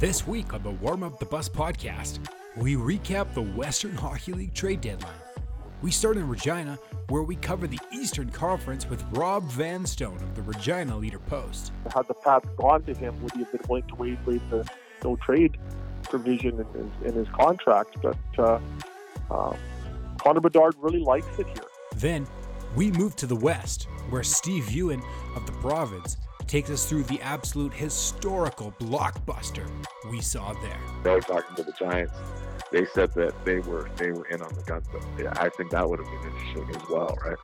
This week on the Warm Up the Bus podcast, we recap the Western Hockey League trade deadline. We start in Regina, where we cover the Eastern Conference with Rob Vanstone of the Regina Leader Post. Had the path gone to him, would he have been willing to waive, waive the no trade provision in, in, in his contract? But uh, uh, Connor Bedard really likes it here. Then we move to the West, where Steve Ewen of the Province takes us through the absolute historical blockbuster we saw there. They were talking to the Giants. They said that they were they were in on the Guenther. Yeah, I think that would have been interesting as well, right?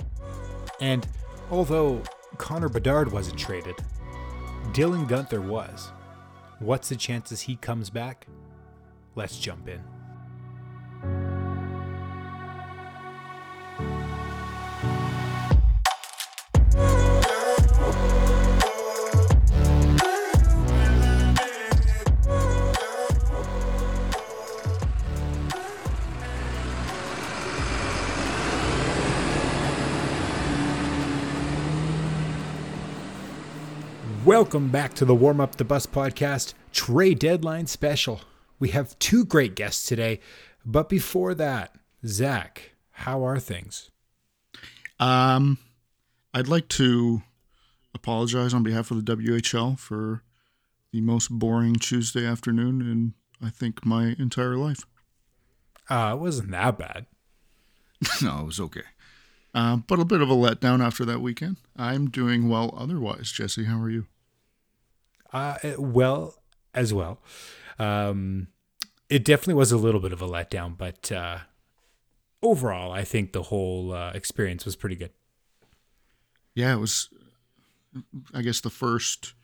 And although Connor Bedard wasn't traded, Dylan Guenther was. What's the chances he comes back? Let's jump in. Welcome back to the Warm Up the Bus podcast trade deadline special. We have two great guests today, but before that, Zach, how are things? Um, I'd like to apologize on behalf of the WHL for the most boring Tuesday afternoon in I think my entire life. Uh, it wasn't that bad. no, it was okay. Uh, but a bit of a letdown after that weekend. I'm doing well otherwise. Jesse, how are you? Uh, well, as well. Um, it definitely was a little bit of a letdown, but uh, overall, I think the whole uh, experience was pretty good. Yeah, it was. I guess the first,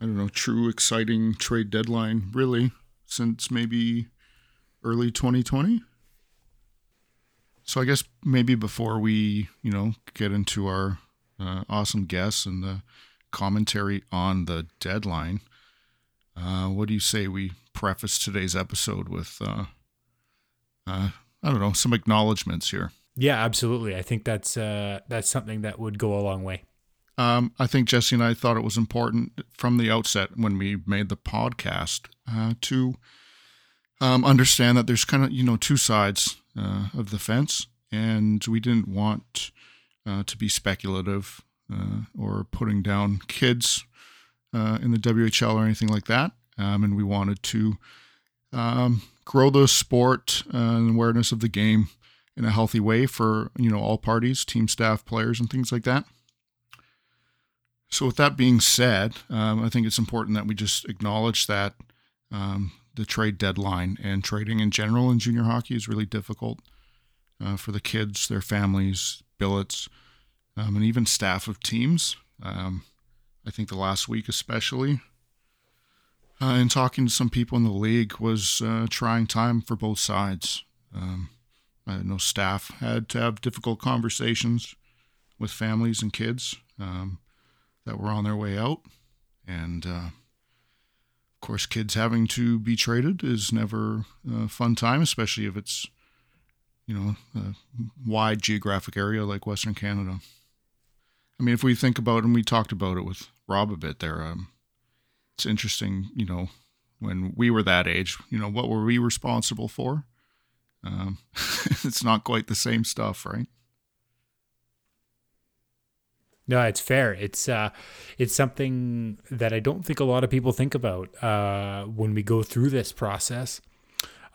I don't know, true exciting trade deadline really since maybe early 2020. So I guess maybe before we, you know, get into our uh, awesome guests and the commentary on the deadline, uh, what do you say we preface today's episode with, uh, uh, I don't know, some acknowledgments here? Yeah, absolutely. I think that's uh, that's something that would go a long way. Um, I think Jesse and I thought it was important from the outset when we made the podcast uh, to um, understand that there's kind of you know two sides uh, of the fence, and we didn't want uh, to be speculative or putting down kids uh, in the WHL or anything like that. Um, and we wanted to um, grow the sport uh, and awareness of the game in a healthy way for you know all parties, team staff, players, and things like that. So, with that being said, um, I think it's important that we just acknowledge that um, the trade deadline and trading in general in junior hockey is really difficult uh, for the kids, their families, billets, um, and even staff of teams. Um, I think the last week, especially, uh, and talking to some people in the league was uh, trying time for both sides. Um, I know staff had to have difficult conversations with families and kids um, that were on their way out, and uh, of course, kids having to be traded is never a fun time, especially if it's you know a wide geographic area like Western Canada. I mean, if we think about it, and we talked about it with Rob a bit there, um, it's interesting, you know, when we were that age, you know, what were we responsible for? Um, it's not quite the same stuff, right? No, it's fair. It's uh, it's something that I don't think a lot of people think about uh, when we go through this process.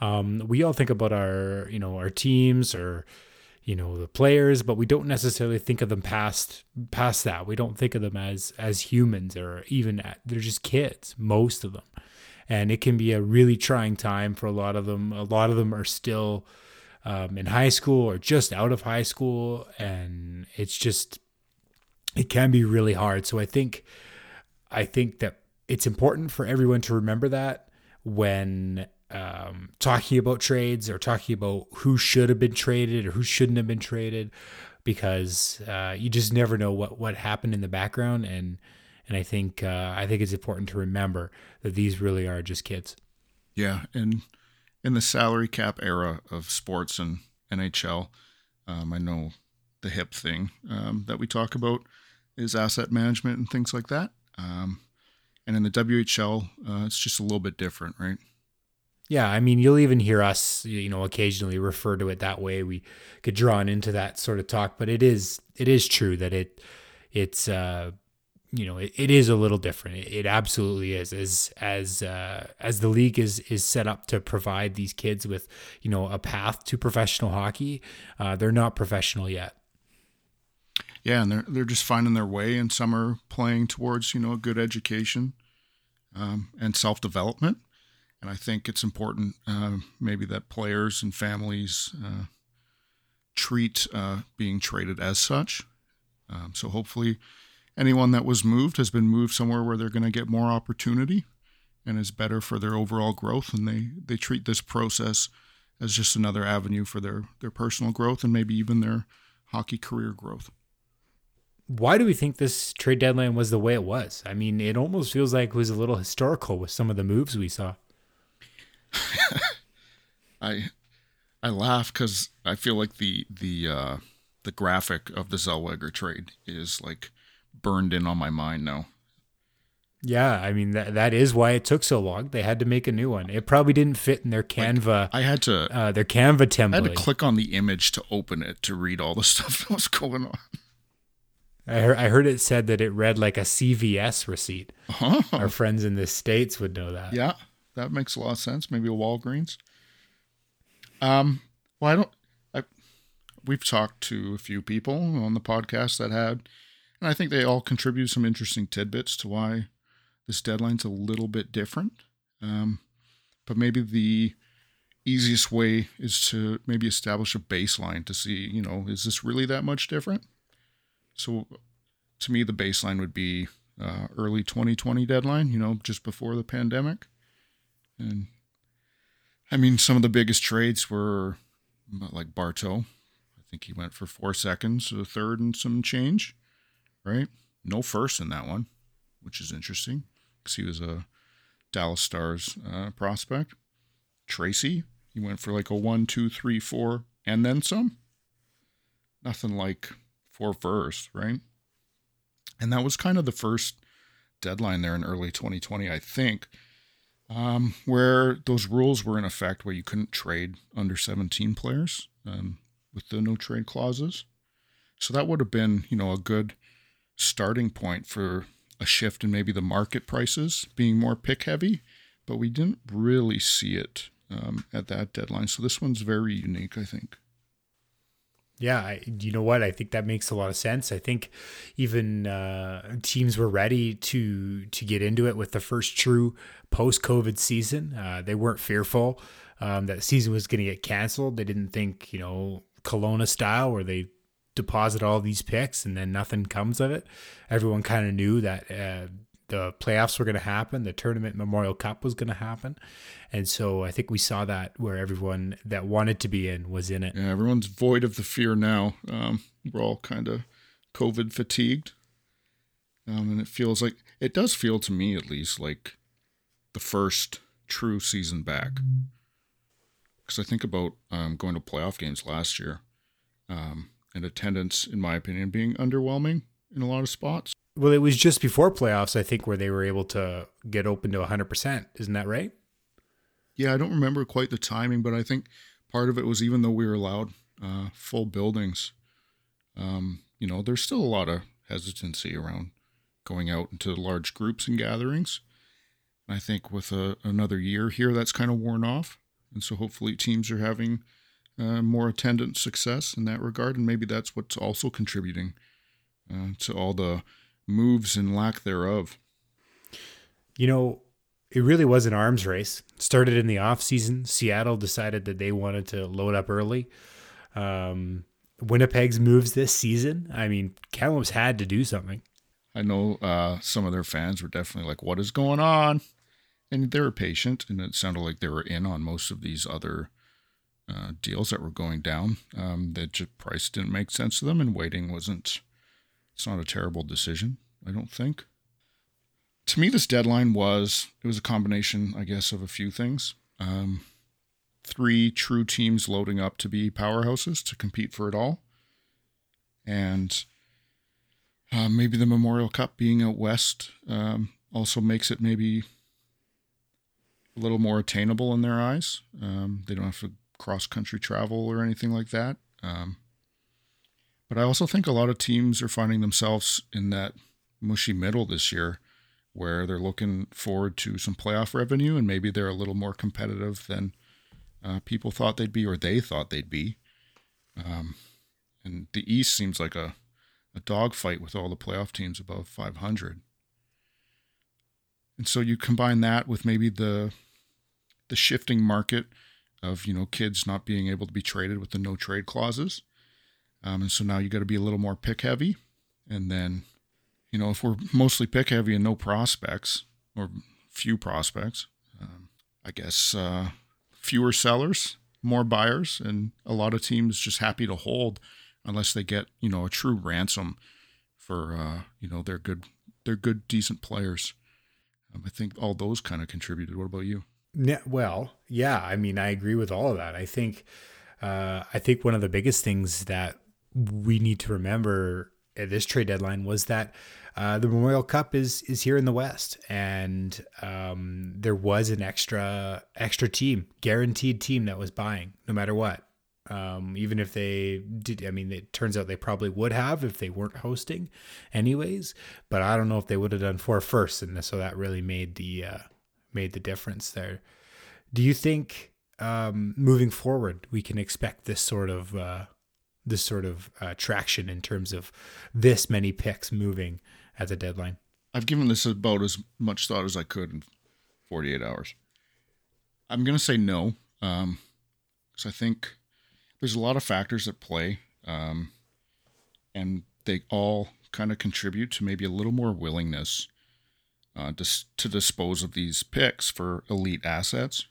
Um, we all think about our, you know, our teams or you know the players but we don't necessarily think of them past past that. We don't think of them as as humans or even they're just kids most of them. And it can be a really trying time for a lot of them. A lot of them are still um, in high school or just out of high school. And it's just it can be really hard. So i think i think that it's important for everyone to remember that when um, talking about trades or talking about who should have been traded or who shouldn't have been traded because uh, you just never know what, what happened in the background and and I think uh, I think it's important to remember that these really are just kids. Yeah, and in the salary cap era of sports and NHL, um, I know the hip thing um, that we talk about is asset management and things like that. Um, And in the WHL, uh, it's just a little bit different, right? Yeah, I mean, you'll even hear us, you know, occasionally refer to it that way. We get drawn into that sort of talk, but it is it is true that it it's uh you know it, it is a little different. It, it absolutely is as as uh, as the league is is set up to provide these kids with you know a path to professional hockey. Uh, they're not professional yet. Yeah, and they're they're just finding their way, and some are playing towards you know a good education um, and self development and I think it's important uh, maybe that players and families uh, treat uh, being traded as such. Um, so hopefully, anyone that was moved has been moved somewhere where they're going to get more opportunity and is better for their overall growth, and they they treat this process as just another avenue for their their personal growth and maybe even their hockey career growth why do we think this trade deadline was the way it was? I mean, it almost feels like it was a little historical with some of the moves we saw. I I laugh because I feel like the the uh, the graphic of the Zellweger trade is like burned in on my mind now. Yeah, I mean that that is why it took so long. They had to make a new one. It probably didn't fit in their Canva. Like I had to uh, their Canva template. I had to click on the image to open it to read all the stuff that was going on. I heard, I heard it said that it read like a CVS receipt. Our friends in the states would know that. Yeah, that makes a lot of sense. Maybe a Walgreens. Um, well, I don't. I we've talked to a few people on the podcast that had, and I think they all contribute some interesting tidbits to why this deadline's a little bit different. Um, but maybe the easiest way is to maybe establish a baseline to see, you know, is this really that much different? So, to me, the baseline would be uh, early 2020 deadline. You know, just before the pandemic. And I mean, some of the biggest trades were like Bartow. I think he went for four seconds, a third, and some change, right? No first in that one, which is interesting because he was a Dallas Stars uh, prospect. Tracy, he went for like a one, two, three, four, and then some. Nothing like four first, right? And that was kind of the first deadline there in early 2020, I think um, where those rules were in effect where you couldn't trade under 17 players um, with the no trade clauses. So that would have been, you know, a good starting point for a shift in maybe the market prices being more pick heavy, but we didn't really see it um, at that deadline. So this one's very unique, I think. Yeah, I, you know what? I think that makes a lot of sense. I think even uh, teams were ready to to get into it with the first true post COVID season. Uh, they weren't fearful um, that season was going to get canceled. They didn't think, you know, Kelowna style where they deposit all these picks and then nothing comes of it. Everyone kind of knew that uh, the playoffs were going to happen, the tournament Memorial Cup was going to happen. And so I think we saw that where everyone that wanted to be in was in it. Yeah, everyone's void of the fear now. Um, we're all kind of COVID fatigued. Um, and it feels like, it does feel to me at least like the first true season back. Because I think about um, going to playoff games last year um, and attendance, in my opinion, being underwhelming in a lot of spots. Well, it was just before playoffs, I think, where they were able to get open to 100%. Isn't that right? Yeah, I don't remember quite the timing, but I think part of it was even though we were allowed uh, full buildings, um, you know, there's still a lot of hesitancy around going out into large groups and gatherings. I think with a, another year here, that's kind of worn off. And so hopefully teams are having uh, more attendance success in that regard. And maybe that's what's also contributing uh, to all the moves and lack thereof. You know, it really was an arms race. Started in the off season. Seattle decided that they wanted to load up early. Um, Winnipeg's moves this season. I mean, Kamloops had to do something. I know uh, some of their fans were definitely like, "What is going on?" And they were patient, and it sounded like they were in on most of these other uh, deals that were going down. Um, the price didn't make sense to them, and waiting wasn't it's not a terrible decision, I don't think. To me, this deadline was it was a combination, I guess, of a few things. Um, three true teams loading up to be powerhouses to compete for it all, and uh, maybe the Memorial Cup being out west um, also makes it maybe a little more attainable in their eyes. Um, they don't have to cross country travel or anything like that. Um, but I also think a lot of teams are finding themselves in that mushy middle this year where they're looking forward to some playoff revenue and maybe they're a little more competitive than uh, people thought they'd be or they thought they'd be. Um, and the East seems like a, a dogfight with all the playoff teams above 500. And so you combine that with maybe the the shifting market of you know kids not being able to be traded with the no trade clauses, um, and so now you got to be a little more pick heavy, and then you know if we're mostly pick heavy and no prospects or few prospects, um, I guess uh, fewer sellers, more buyers, and a lot of teams just happy to hold unless they get you know a true ransom for uh, you know their good they're good decent players. Um, I think all those kind of contributed. What about you? Yeah, well, yeah. I mean, I agree with all of that. I think, uh, I think one of the biggest things that we need to remember at this trade deadline was that uh, the Memorial Cup is is here in the West, and um, there was an extra extra team, guaranteed team that was buying no matter what. Um, even if they did, I mean, it turns out they probably would have if they weren't hosting, anyways. But I don't know if they would have done four first, and so that really made the uh, made the difference there. Do you think um, moving forward we can expect this sort of uh, this sort of uh, traction in terms of this many picks moving at the deadline? I've given this about as much thought as I could in 48 hours. I'm going to say no, because um, I think there's a lot of factors at play, um, and they all kind of contribute to maybe a little more willingness uh, to, to dispose of these picks for elite assets.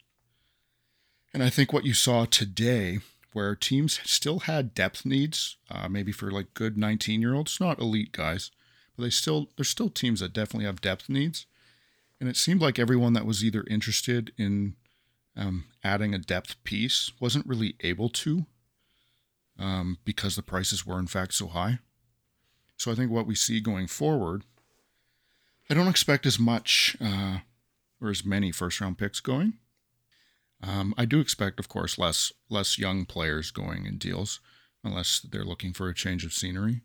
And I think what you saw today, where teams still had depth needs, uh, maybe for like good 19 year olds, not elite guys, but they still there's still teams that definitely have depth needs. And it seemed like everyone that was either interested in um, adding a depth piece wasn't really able to um, because the prices were in fact so high. So I think what we see going forward, I don't expect as much uh, or as many first round picks going. Um, I do expect, of course, less less young players going in deals, unless they're looking for a change of scenery.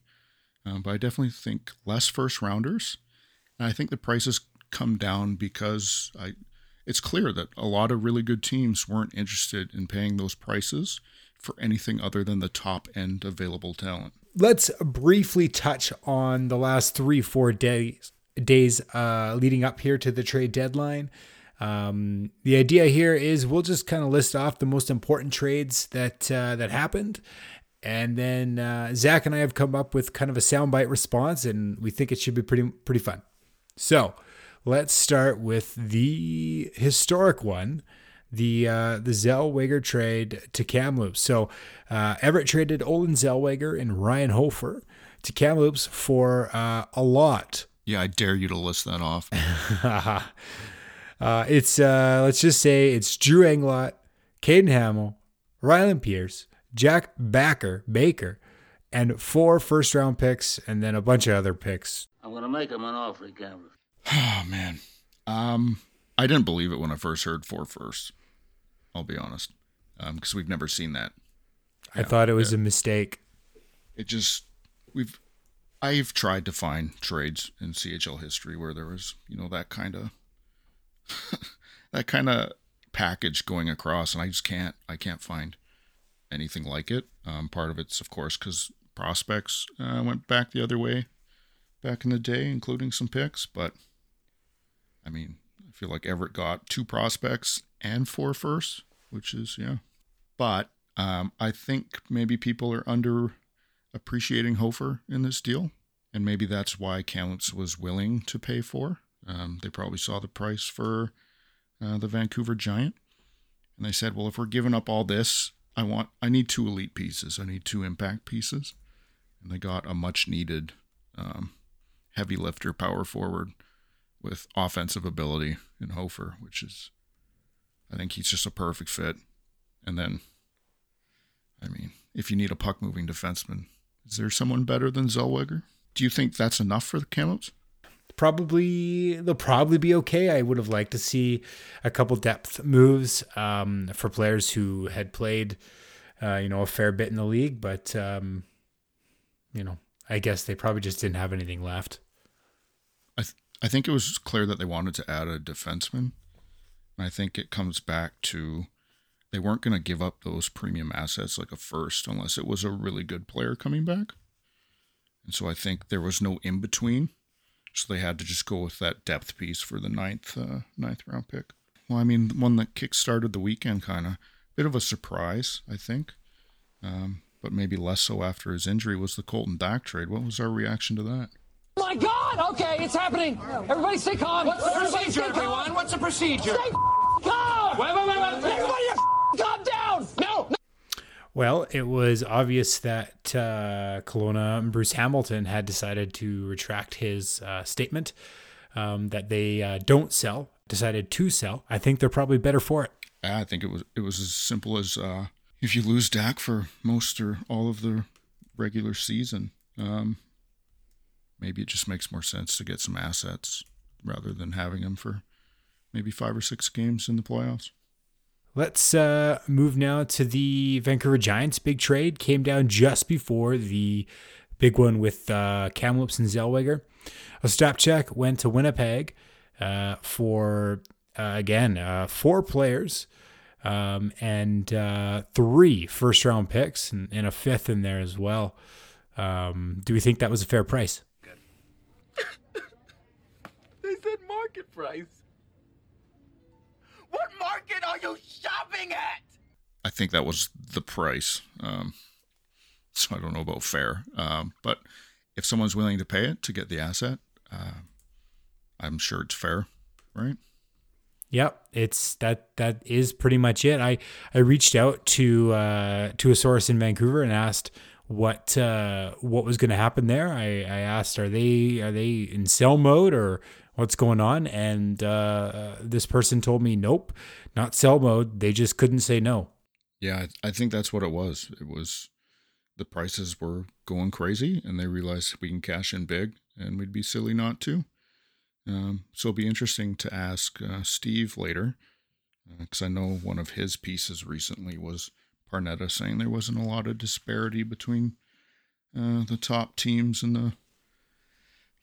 Um, but I definitely think less first rounders. And I think the prices come down because I, it's clear that a lot of really good teams weren't interested in paying those prices for anything other than the top end available talent. Let's briefly touch on the last three, four days days uh, leading up here to the trade deadline. Um, the idea here is we'll just kind of list off the most important trades that uh, that happened, and then uh, Zach and I have come up with kind of a soundbite response, and we think it should be pretty pretty fun. So let's start with the historic one the uh, the Zellweger trade to Kamloops. So uh, Everett traded Olen Zellweger and Ryan Hofer to Kamloops for uh, a lot. Yeah, I dare you to list that off. uh, it's uh, let's just say it's Drew Englot, Caden Hamill, Rylan Pierce, Jack Backer Baker, and four first round picks, and then a bunch of other picks. I'm gonna make him an offer, Kamloops. Oh man, um, I didn't believe it when I first heard four first. I'll be honest, because um, we've never seen that. I yeah, thought it was yeah. a mistake. It just we've I've tried to find trades in CHL history where there was you know that kind of that kind of package going across, and I just can't I can't find anything like it. Um, part of it's of course because prospects uh, went back the other way back in the day, including some picks, but I mean I feel like Everett got two prospects and four firsts, which is yeah. But um, I think maybe people are under appreciating Hofer in this deal, and maybe that's why Kamloops was willing to pay for. Um, they probably saw the price for uh, the Vancouver Giant, and they said, "Well, if we're giving up all this, I want I need two elite pieces. I need two impact pieces." And they got a much needed um, heavy lifter power forward with offensive ability in Hofer, which is I think he's just a perfect fit. And then, I mean, if you need a puck moving defenseman, is there someone better than Zellweger? Do you think that's enough for the Kamloops? Probably they'll probably be okay. I would have liked to see a couple depth moves um, for players who had played, uh, you know, a fair bit in the league, but um, you know, I guess they probably just didn't have anything left. I th- I think it was clear that they wanted to add a defenseman. And I think it comes back to they weren't going to give up those premium assets like a first unless it was a really good player coming back. And so I think there was no in between. So they had to just go with that depth piece for the ninth uh, ninth round pick. Well, I mean, one that kick started the weekend, kind of bit of a surprise, I think, um, but maybe less so after his injury was the Colton Dach trade. What was our reaction to that? Oh my God! Okay, it's happening. Everybody, stay calm. What's the Everybody procedure, stay everyone? What's the procedure? Stay calm. Wait, wait, wait, Well, it was obvious that uh, Kelowna and Bruce Hamilton had decided to retract his uh, statement um, that they uh, don't sell, decided to sell. I think they're probably better for it. I think it was it was as simple as uh, if you lose Dach for most or all of the regular season, um, maybe it just makes more sense to get some assets rather than having him for maybe five or six games in the playoffs. Let's uh, move now to the Vancouver Giants. Big trade came down just before the big one with uh, Kamloops and Zellweger. Ostapchuk went to Winnipeg uh, for, uh, again, uh, four players um, and uh, three first round picks and, and, a fifth in there as well. Um, do we think that was a fair price? they said market price. What market are you shopping at? I think that was the price. Um, so I don't know about fair, um, but if someone's willing to pay it to get the asset, uh, I'm sure it's fair, right? Yep, it's that that is pretty much it. I I reached out to uh, to a source in Vancouver and asked what uh, what was going to happen there. I, I asked, are they are they in sell mode or what's going on? And uh, this person told me, nope, not sell mode. They just couldn't say no. Yeah, I think that's what it was. It was the prices were going crazy, and they realized we can cash in big, and we'd be silly not to. Um, so it'll be interesting to ask uh, Steve later, because uh, I know one of his pieces recently was Parneta saying there wasn't a lot of disparity between uh, the top teams and the,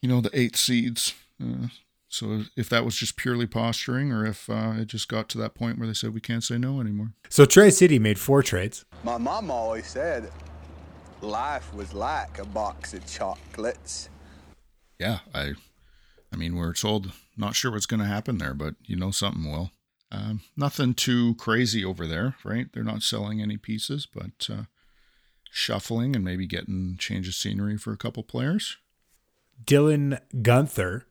you know, the eight seeds. Uh, so if that was just purely posturing, or if uh, it just got to that point where they said we can't say no anymore. So Tri-City made four trades. My mom always said life was like a box of chocolates. Yeah, I I mean, we're told not sure what's going to happen there, but you know something will. Um, nothing too crazy over there, right? They're not selling any pieces, but uh, shuffling and maybe getting change of scenery for a couple players. Dylan Guenther.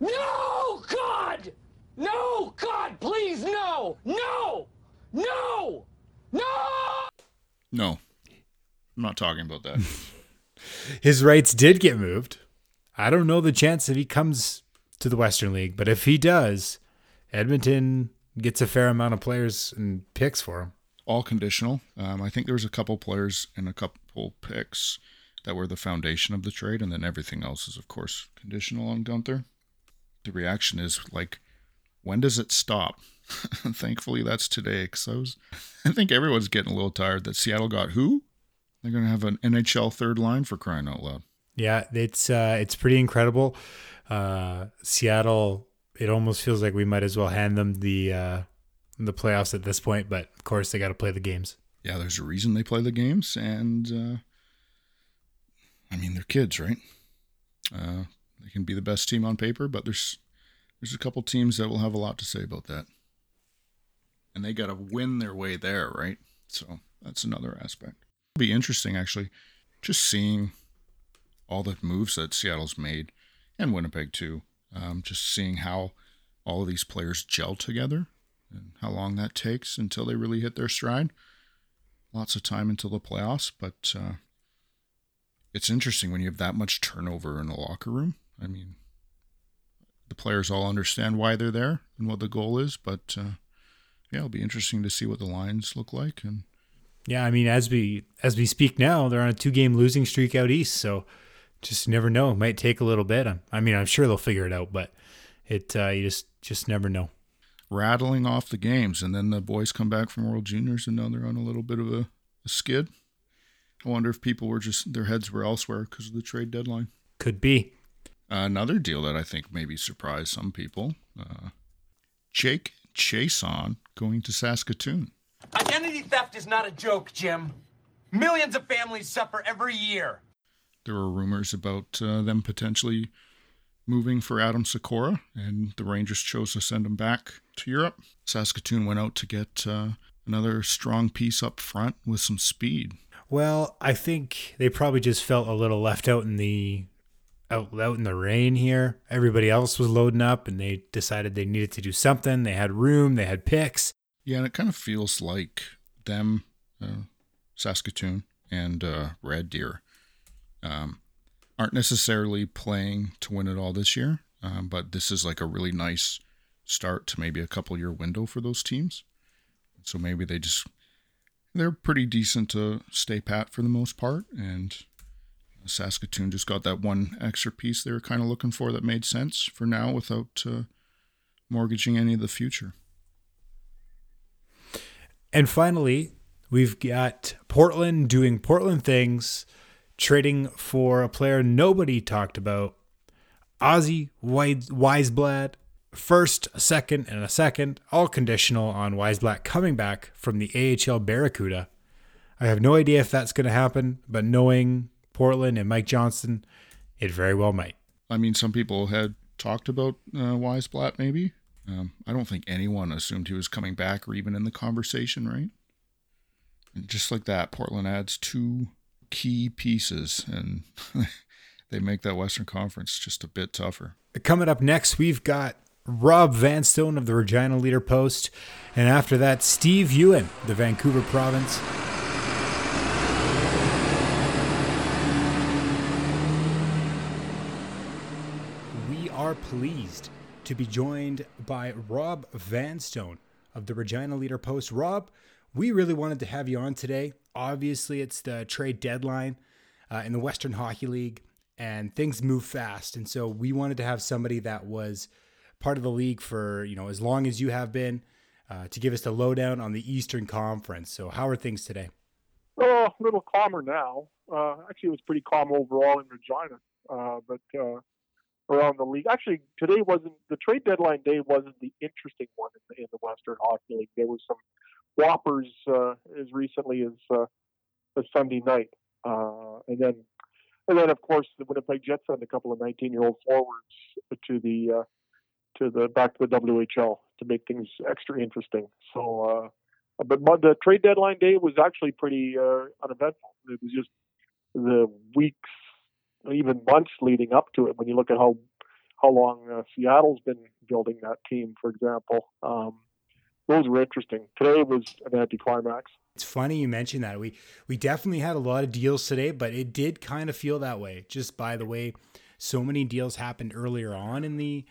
No, God! No, God, please, no! No! No! No! No, I'm not talking about that. His rights did get moved. I don't know the chance that he comes to the Western League, but if he does, Edmonton gets a fair amount of players and picks for him. All conditional. Um, I think there was a couple players and a couple picks that were the foundation of the trade, and then everything else is, of course, conditional on Guenther. The reaction is like, when does it stop? Thankfully, that's today, because I was, I think everyone's getting a little tired that Seattle got who? They're going to have an NHL third line for crying out loud. Yeah, it's uh, it's pretty incredible. Uh, Seattle, it almost feels like we might as well hand them the uh, the playoffs at this point, but of course they got to play the games. Yeah, there's a reason they play the games, and uh, I mean they're kids, right? They can be the best team on paper, but there's there's a couple teams that will have a lot to say about that, and they got to win their way there, right? So that's another aspect. It'll be interesting, actually, just seeing all the moves that Seattle's made and Winnipeg too. Um, just seeing how all of these players gel together and how long that takes until they really hit their stride. Lots of time until the playoffs, but uh, it's interesting when you have that much turnover in the locker room. I mean, the players all understand why they're there and what the goal is, but uh, yeah, it'll be interesting to see what the lines look like. And yeah, I mean, as we as we speak now, they're on a two game losing streak out east, so just never know. It might take a little bit. I mean, I'm sure they'll figure it out, but it uh, you just just never know. Rattling off the games, and then the boys come back from World Juniors, and now they're on a little bit of a, a skid. I wonder if people were just their heads were elsewhere because of the trade deadline. Could be. Another deal that I think maybe surprised some people: uh, Jake Chiasson going to Saskatoon. Identity theft is not a joke, Jim. Millions of families suffer every year. There were rumors about uh, them potentially moving for Adam Sykora, and the Rangers chose to send him back to Europe. Saskatoon went out to get uh, another strong piece up front with some speed. Well, I think they probably just felt a little left out in the out, out in the rain here. Everybody else was loading up, and they decided they needed to do something. They had room, they had picks. Yeah, and it kind of feels like them, uh, Saskatoon and uh, Red Deer, um, aren't necessarily playing to win it all this year, um, but this is like a really nice start to maybe a couple year window for those teams. So maybe they just they're pretty decent to stay pat for the most part, and Saskatoon just got that one extra piece they were kind of looking for that made sense for now without uh, mortgaging any of the future. And finally, we've got Portland doing Portland things, trading for a player nobody talked about, Ozzy Wiesblatt. First, a second, and a second, all conditional on Wiesblatt coming back from the AHL Barracuda. I have no idea if that's going to happen, but knowing Portland and Mike Johnston, it very well might. I mean, some people had talked about uh, maybe. Um, I don't think anyone assumed he was coming back or even in the conversation, right? And just like that, Portland adds two key pieces and they make that Western Conference just a bit tougher. Coming up next, we've got Rob Vanstone of the Regina Leader Post, and after that, Steve Ewen, the Vancouver Province. We are pleased to be joined by Rob Vanstone of the Regina Leader Post. Rob, we really wanted to have you on today. Obviously, it's the trade deadline uh, in the Western Hockey League, and things move fast. And so we wanted to have somebody that was part of the league for you know as long as you have been uh, to give us the lowdown on the Eastern Conference. So how are things today? Oh, a little calmer now. Uh, actually, it was pretty calm overall in Regina, uh, but uh, around the league. Actually, today wasn't the trade deadline day. wasn't the interesting one in the, in the Western Hockey League. There were some whoppers uh, as recently as uh, Sunday night, and then and then of course the Winnipeg Jets sent a couple of 19 year old forwards to the to the back to the WHL to make things extra interesting. So, uh, but the trade deadline day was actually pretty uh, uneventful. It was just the weeks, even months leading up to it. When you look at how how long uh, Seattle's been building that team, for example, um, those were interesting. Today was an anticlimax. It's funny you mentioned that. We we definitely had a lot of deals today, but it did kind of feel that way just by the way so many deals happened earlier on in the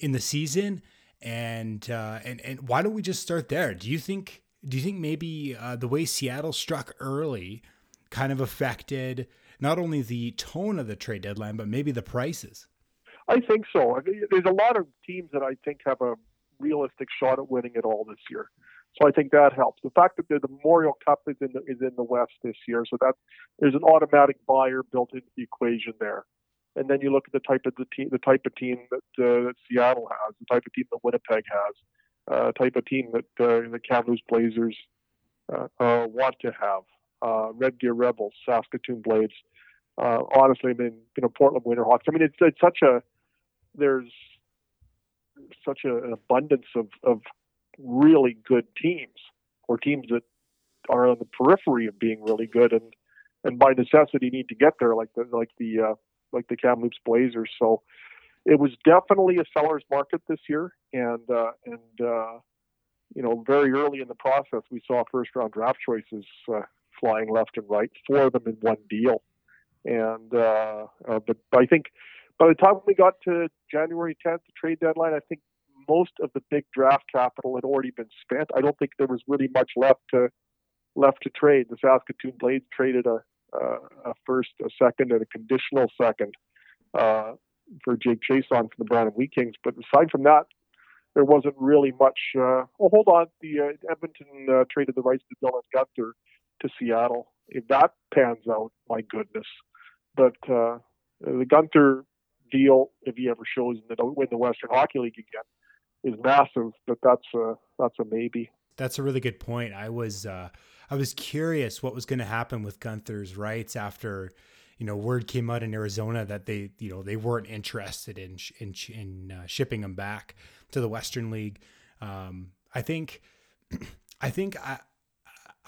in the season. And uh, and and why don't we just start there? Do you think do you think maybe uh, the way Seattle struck early kind of affected not only the tone of the trade deadline, but maybe the prices? I think so. There's a lot of teams that I think have a realistic shot at winning it all this year. So I think that helps. The fact that the Memorial Cup is in the, is in the West this year, so that there's an automatic buyer built into the equation there and then you look at the type of the team, the type of team that, uh, that Seattle has, the type of team that Winnipeg has, uh, type of team that uh, the Cavaliers Blazers uh, uh, want to have. Uh, Red Deer Rebels, Saskatoon Blades. Uh, honestly, I mean, you know, Portland Winterhawks. I mean, it's it's such a there's such a, an abundance of of really good teams or teams that are on the periphery of being really good and and by necessity need to get there, like the like the uh, like the Kamloops Blazers. So it was definitely a seller's market this year, and uh, and uh, you know very early in the process we saw first round draft choices uh, flying left and right, four of them in one deal, and uh, uh, but I think by the time we got to January 10th, the trade deadline, I think most of the big draft capital had already been spent. I don't think there was really much left to left to trade. The Saskatoon Blades traded a uh, a first, a second, and a conditional second uh, for Jake Chiasson for the Brandon Wheat Kings. But aside from that, there wasn't really much. Uh, oh, hold on. The uh, Edmonton uh, traded the rights to Dylan Guenther to Seattle. If that pans out, my goodness. But uh, the Guenther deal, if he ever shows in the win the Western Hockey League again, is massive. But that's a that's a maybe. That's a really good point. I was uh, I was curious what was going to happen with Guenther's rights after you know word came out in Arizona that they you know they weren't interested in in in uh, shipping him back to the Western League. Um, I think I think I,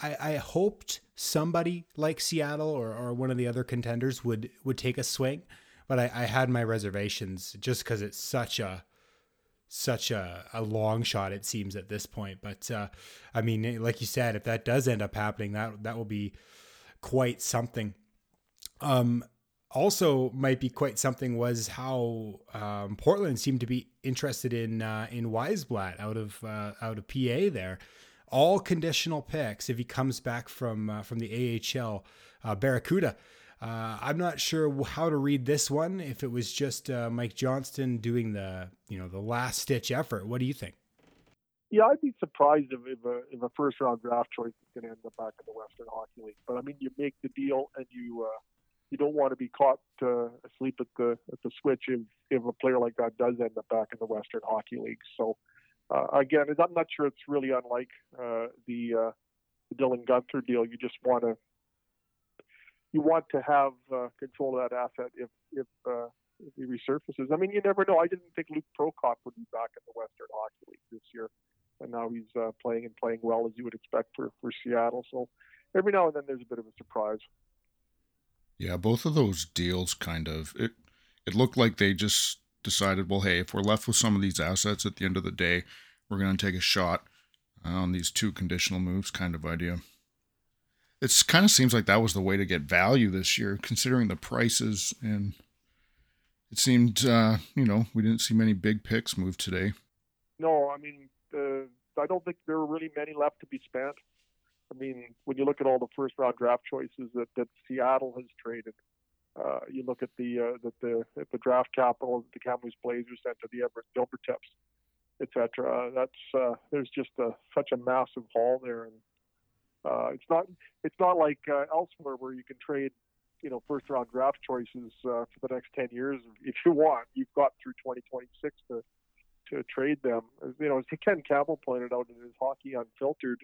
I I hoped somebody like Seattle or, or one of the other contenders would would take a swing, but I, I had my reservations just because it's such a such a, a long shot it seems at this point. But uh, I mean, like you said, if that does end up happening, that that will be quite something. Um, also, might be quite something was how um, Portland seemed to be interested in uh, in Wiesblatt out of uh, out of PA there. All conditional picks if he comes back from uh, from the AHL uh, Barracuda. Uh, I'm not sure how to read this one. If it was just uh, Mike Johnston doing the you know the last stitch effort, what do you think? Yeah, I'd be surprised if, if, a, if a first round draft choice is going to end up back in the Western Hockey League. But I mean, you make the deal and you uh, you don't want to be caught uh, asleep at the at the switch if if a player like that does end up back in the Western Hockey League. So uh, again, I'm not sure it's really unlike uh, the, uh, the Dylan Guenther deal. You just want to you want to have uh, control of that asset if if uh, if he resurfaces. I mean, you never know. I didn't think Luke Prokop would be back in the Western Hockey League this year, and now he's playing and playing well as you would expect for for Seattle. So every now and then there's a bit of a surprise. Yeah, both of those deals kind of it. It looked like they just decided, well, hey, if we're left with some of these assets at the end of the day, we're going to take a shot on these two conditional moves, kind of idea it kind of seems like that was the way to get value this year, considering the prices. And it seemed, uh, you know, we didn't see many big picks move today. No, I mean, uh, I don't think there were really many left to be spent. I mean, when you look at all the first round draft choices that, that Seattle has traded, uh, you look at the uh, that the the draft capital that the Kamloops Blazers sent to the Everett Silvertips, etc. That's uh, there's just a, such a massive haul there, and uh, it's not it's not like uh, elsewhere where you can trade, you know, first round draft choices uh, for the next ten years if you want. You've got through 2026 to to trade them. You know, as Ken Campbell pointed out in his Hockey Unfiltered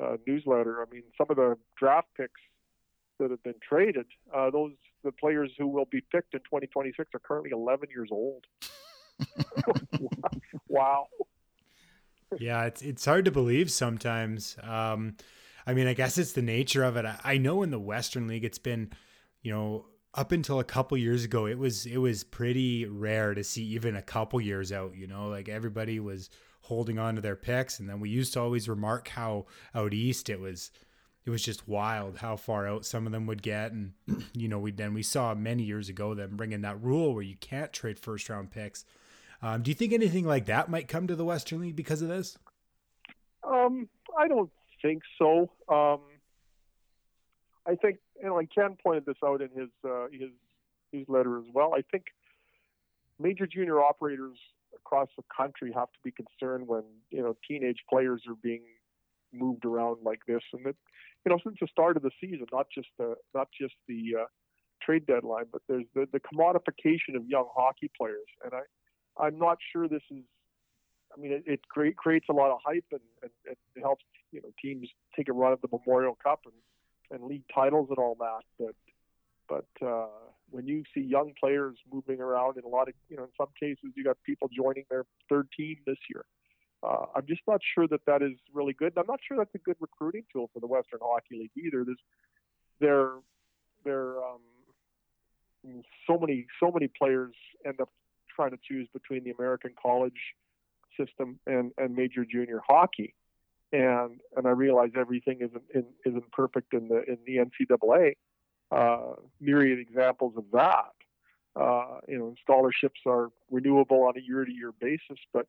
uh, newsletter, I mean, some of the draft picks that have been traded, uh, those the players who will be picked in 2026 are currently 11 years old. wow. yeah, it's it's hard to believe sometimes. Um, I mean, I guess it's the nature of it. I know in the Western League, it's been, you know, up until a couple years ago, it was it was pretty rare to see even a couple years out. You know, like everybody was holding on to their picks, and then we used to always remark how out east it was. It was just wild how far out some of them would get, and you know, we then we saw many years ago them bringing that rule where you can't trade first round picks. Um, do you think anything like that might come to the Western League because of this? Um, I don't think so. Um, I think, you know, and Ken pointed this out in his uh, his newsletter as well. I think major junior operators across the country have to be concerned when you know teenage players are being moved around like this, and that you know since the start of the season, not just the not just the uh, trade deadline, but there's the, the commodification of young hockey players, and I I'm not sure this is I mean, it, it create, creates a lot of hype and, and, and, it helps you know teams take a run at the Memorial Cup and, and league titles and all that. But but uh, when you see young players moving around in a lot of you know in some cases you got people joining their third team this year. Uh, I'm just not sure that that is really good. I'm not sure that's a good recruiting tool for the Western Hockey League either. There's there there um, so many so many players end up trying to choose between the American college system and, and major junior hockey. And and I realize everything isn't in, isn't perfect in the in the NCAA. Uh, myriad examples of that. Uh, you know, scholarships are renewable on a year to year basis, but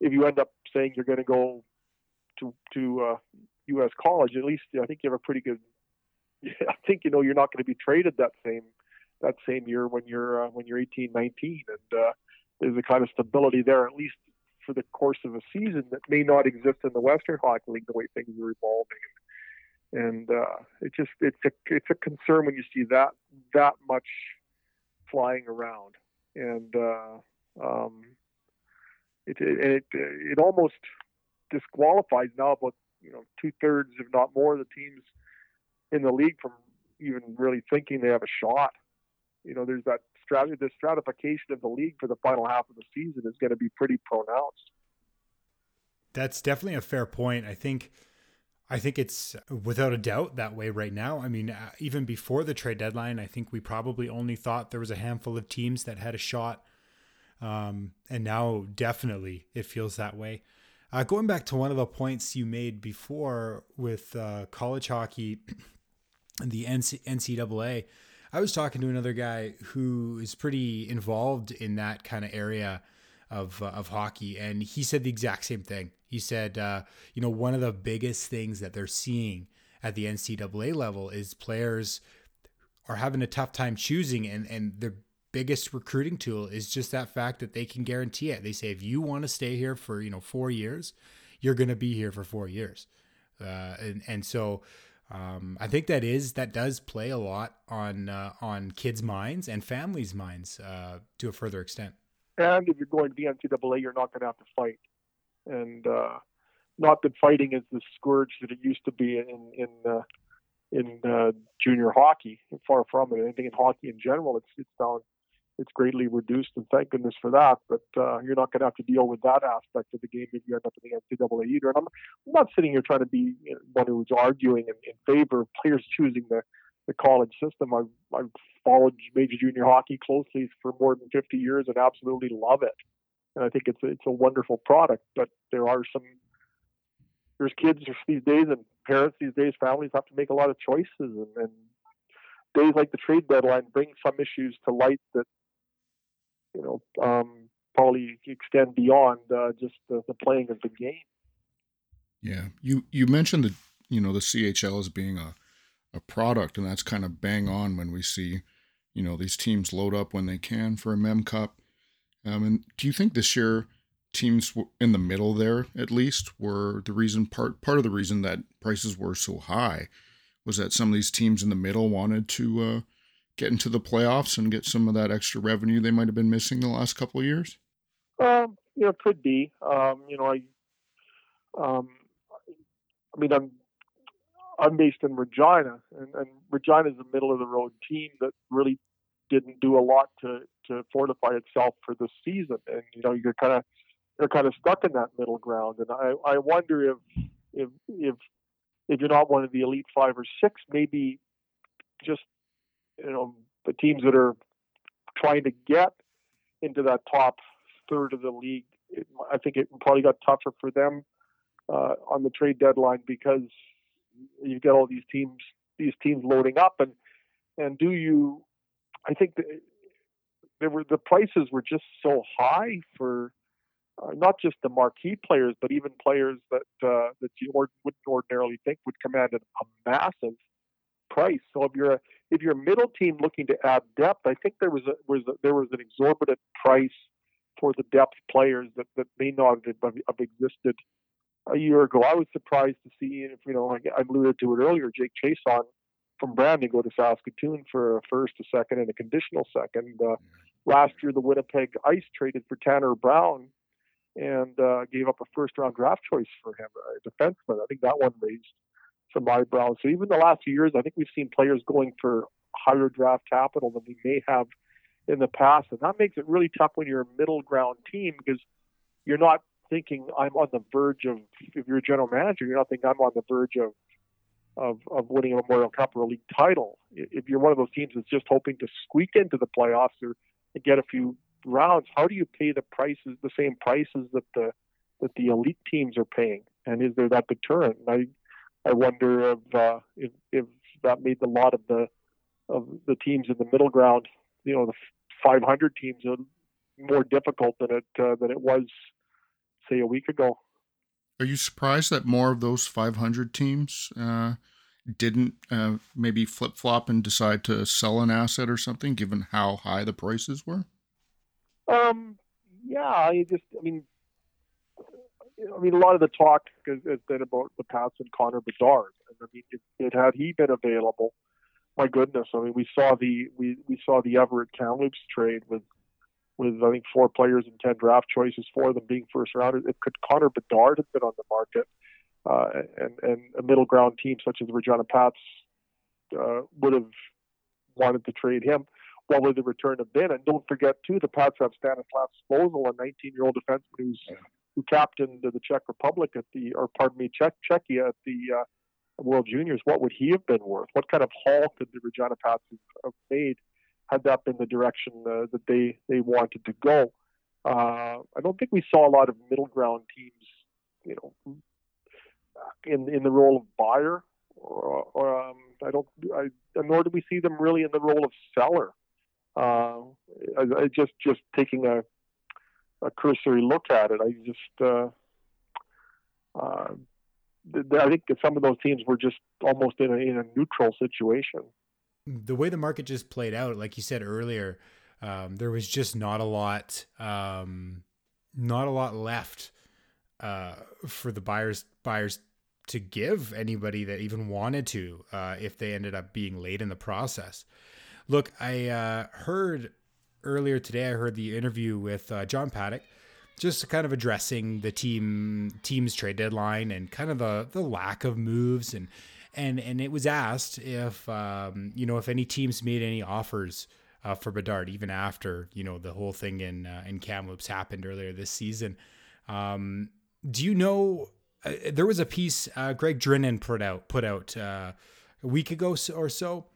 if you end up saying you're going to go to to uh, U.S. college, at least I think you have a pretty good I think you know you're not going to be traded that same that same year when you're uh, when you're 18, 19, and uh, there's a kind of stability there at least for the course of a season that may not exist in the Western Hockey League the way things are evolving. And uh, it just it's a it's a concern when you see that that much flying around, and uh, um, it, it it almost disqualifies now about you know two thirds, if not more, of the teams in the league from even really thinking they have a shot. You know, there's that the stratification of the league for the final half of the season is going to be pretty pronounced. That's definitely a fair point. I think. I think it's without a doubt that way right now. I mean, uh, even before the trade deadline, I think we probably only thought there was a handful of teams that had a shot. Um, and now definitely it feels that way. Uh, going back to one of the points you made before with uh, college hockey and the NCAA, I was talking to another guy who is pretty involved in that kind of area of uh, of hockey, and he said the exact same thing. He said, uh, you know, one of the biggest things that they're seeing at the NCAA level is players are having a tough time choosing, and and their biggest recruiting tool is just that fact that they can guarantee it. They say if you want to stay here for you know four years, you're going to be here for four years, uh, and and so. Um, I think that is that does play a lot on uh, on kids' minds and families' minds uh, to a further extent. And if you're going to the NCAA, you're not going to have to fight and uh, not that fighting is the scourge that it used to be in in uh, in uh, junior hockey. Far from it. I think in hockey in general, it's it's down, it's greatly reduced, and thank goodness for that. But uh, you're not going to have to deal with that aspect of the game if you end up in the NCAA either. And I'm, I'm not sitting here trying to be you know, one who's arguing in, in favor of players choosing the the college system. I've I've followed major junior hockey closely for more than 50 years and absolutely love it and I think it's it's a wonderful product. But there are some there's kids these days and parents these days, families have to make a lot of choices, and, and days like the trade deadline bring some issues to light that you know um, probably extend beyond uh, just the, the playing of the game. Yeah, you you mentioned the you know the CHL as being a a product, and that's kind of bang on when we see you know these teams load up when they can for a Mem Cup um, and do you think this year teams in the middle there, at least, were the reason part part of the reason that prices were so high was that some of these teams in the middle wanted to uh, get into the playoffs and get some of that extra revenue they might have been missing the last couple of years? Um, you know, could be. Um, you know, I, um, I mean, I'm I'm based in Regina, and, and Regina is a middle of the road team that really didn't do a lot to to fortify itself for the season, and you know you're kind of you're kind of stuck in that middle ground. And I I wonder if if if if you're not one of the elite five or six, maybe just you know the teams that are trying to get into that top third of the league. It, I think it probably got tougher for them uh, on the trade deadline because you've got all these teams these teams loading up and and do you I think there were the prices were just so high for uh, not just the marquee players, but even players that uh, that you or, wouldn't ordinarily think would command a, a massive price. So if you're a if you're a middle team looking to add depth, I think there was a, was a, there was an exorbitant price for the depth players that, that may not have, have existed a year ago. I was surprised to see, if you know, I, I alluded to it earlier, Jake Chiasson from Brandon go to Saskatoon for a first, a second, and a conditional second. Uh, last year, the Winnipeg Ice traded for Tanner Brown and uh, gave up a first round draft choice for him, a defenseman. I think that one raised some eyebrows. So even the last few years, I think we've seen players going for higher draft capital than we may have in the past, and that makes it really tough when you're a middle ground team because you're not thinking I'm on the verge of. If you're a general manager, you're not thinking I'm on the verge of of, of winning a Memorial Cup or a league title. If you're one of those teams that's just hoping to squeak into the playoffs or get a few rounds, how do you pay the prices, the same prices that the that the elite teams are paying? And is there that deterrent? And I I wonder if uh, if, if that made a lot of the of the teams in the middle ground, you know, the 500 teams, more difficult than it uh, than it was, say, a week ago. Are you surprised that more of those 500 teams uh, didn't uh, maybe flip flop and decide to sell an asset or something, given how high the prices were? Um, yeah, you just, I mean, I mean, a lot of the talk has, been about the Pats and Connor Bedard, and I mean, it, it, had he been available, my goodness, I mean, we saw the we, we saw the Everett Kamloops trade with with I think four players and ten draft choices, four of them being first rounders. If could Connor Bedard have been on the market, uh, and and a middle ground team such as the Regina Pats uh, would have wanted to trade him, what would the return have been? And don't forget too, the Pats have Stanislav Svozil, a 19-year-old defenseman who's who captained the Czech Republic at the, or pardon me, Czech Czechia at the uh, World Juniors. What would he have been worth? What kind of haul could the Regina Pats have made had that been the direction uh, that they they wanted to go? Uh, I don't think we saw a lot of middle ground teams, you know, in in the role of buyer, or, or um, I don't, I, nor do we see them really in the role of seller. Uh, I, I just just taking a a cursory look at it. I just, uh, uh, I think some of those teams were just almost in a, in a neutral situation. The way the market just played out, like you said earlier, um, there was just not a lot, um, not a lot left uh, for the buyers buyers to give anybody that even wanted to uh, if they ended up being late in the process. Look, I uh, heard earlier today, I heard the interview with uh, John Paddock, just kind of addressing the team team's trade deadline and kind of the the lack of moves and and and it was asked if um, you know if any teams made any offers uh, for Bedard even after you know the whole thing in uh, in Kamloops happened earlier this season. Um, do you know? Uh, there was a piece uh, Gregg Drinnan put out put out uh, a week ago or so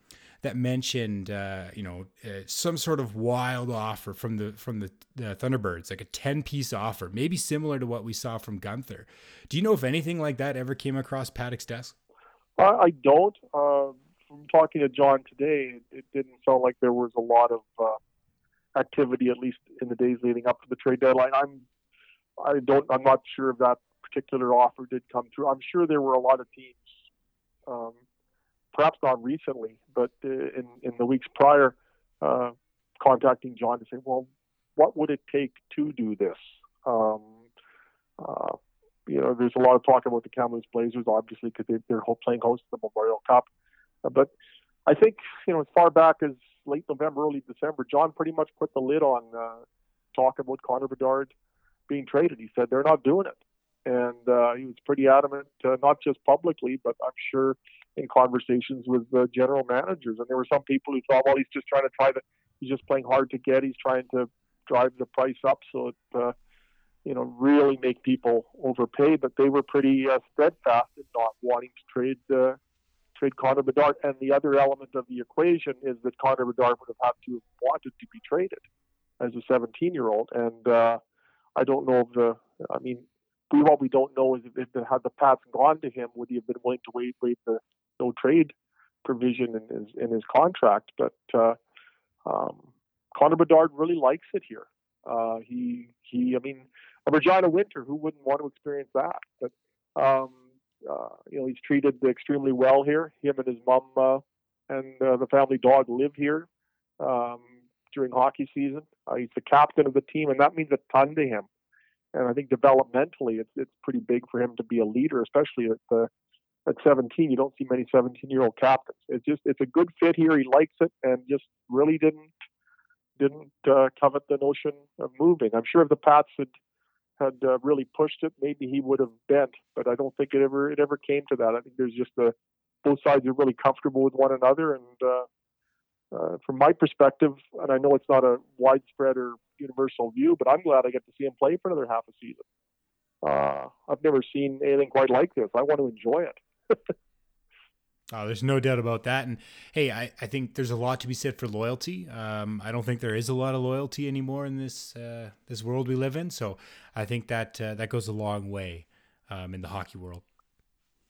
that mentioned uh, you know uh, some sort of wild offer from the from the, the Thunderbirds, like a ten piece offer, maybe similar to what we saw from Guenther. Do you know if anything like that ever came across Paddock's desk? Uh, I don't. Uh, from talking to John today, it, it, didn't sound like there was a lot of uh, activity, at least in the days leading up to the trade deadline. I'm I don't. I'm not sure if that particular offer did come through. I'm sure there were a lot of teams um, perhaps not recently, but uh, in in the weeks prior, uh, contacting John to say, well, what would it take to do this? Um, uh, you know, there's a lot of talk about the Kamloops Blazers, obviously, because they, they're playing host to the Memorial Cup. Uh, but I think, you know, as far back as late November, early December, John pretty much put the lid on uh, talk about Connor Bedard being traded. He said they're not doing it. And uh, he was pretty adamant, uh, not just publicly, but I'm sure in conversations with the general managers. And there were some people who thought, well, he's just trying to try to, he's just playing hard to get. He's trying to drive the price up so it, uh, you know, really make people overpay. But they were pretty uh, steadfast in not wanting to trade uh, trade Connor Bedard. And the other element of the equation is that Connor Bedard would have had to have wanted to be traded as a 17 year old. And uh, I don't know if the, I mean, we what we don't know is if, if had the Pats gone to him, would he have been willing to wait waive the no trade provision in his in his contract. But uh, um, Connor Bedard really likes it here. Uh, he he, I mean, a Regina winter. Who wouldn't want to experience that? But um, uh, you know, he's treated extremely well here. Him and his mom uh, and uh, the family dog live here um, during hockey season. Uh, he's the captain of the team, and that means a ton to him. And I think developmentally, it's it's pretty big for him to be a leader, especially at the at 17. You don't see many 17 year old captains. It's just it's a good fit here. He likes it, and just really didn't didn't uh, covet the notion of moving. I'm sure if the Pats had had uh, really pushed it, maybe he would have bent. But I don't think it ever it ever came to that. I think there's just a both sides are really comfortable with one another, and uh, uh, from my perspective, and I know it's not a widespread or universal view, but I'm glad I get to see him play for another half a season. Uh, I've never seen anything quite like this. I want to enjoy it. Oh, there's no doubt about that. And hey, I, I think there's a lot to be said for loyalty. Um, I don't think there is a lot of loyalty anymore in this uh, this world we live in. So I think that uh, that goes a long way um, in the hockey world.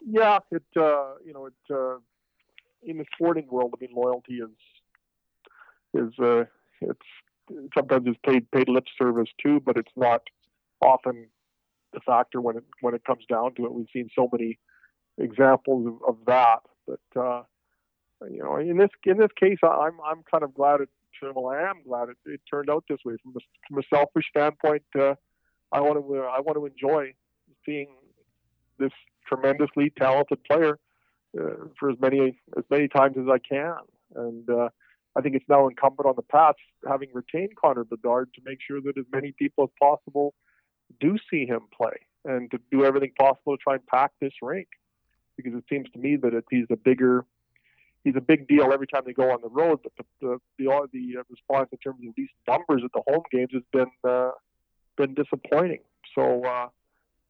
Yeah, it uh, you know it uh, in the sporting world. I mean, loyalty is is uh, it's sometimes it's paid paid lip service too, but it's not often the factor when it when it comes down to it. We've seen so many examples of, of that But uh, you know, in this in this case, I'm I'm kind of glad it. Well, I am glad it, it turned out this way. From a, from a selfish standpoint, uh, I want to I want to enjoy seeing this tremendously talented player uh, for as many as many times as I can. And uh, I think it's now incumbent on the Pats, having retained Connor Bedard, to make sure that as many people as possible do see him play and to do everything possible to try and pack this rink. Because it seems to me that it, he's a bigger he's a big deal every time they go on the road. But the the the, the uh, response in terms of these numbers at the home games has been uh, been disappointing. So uh,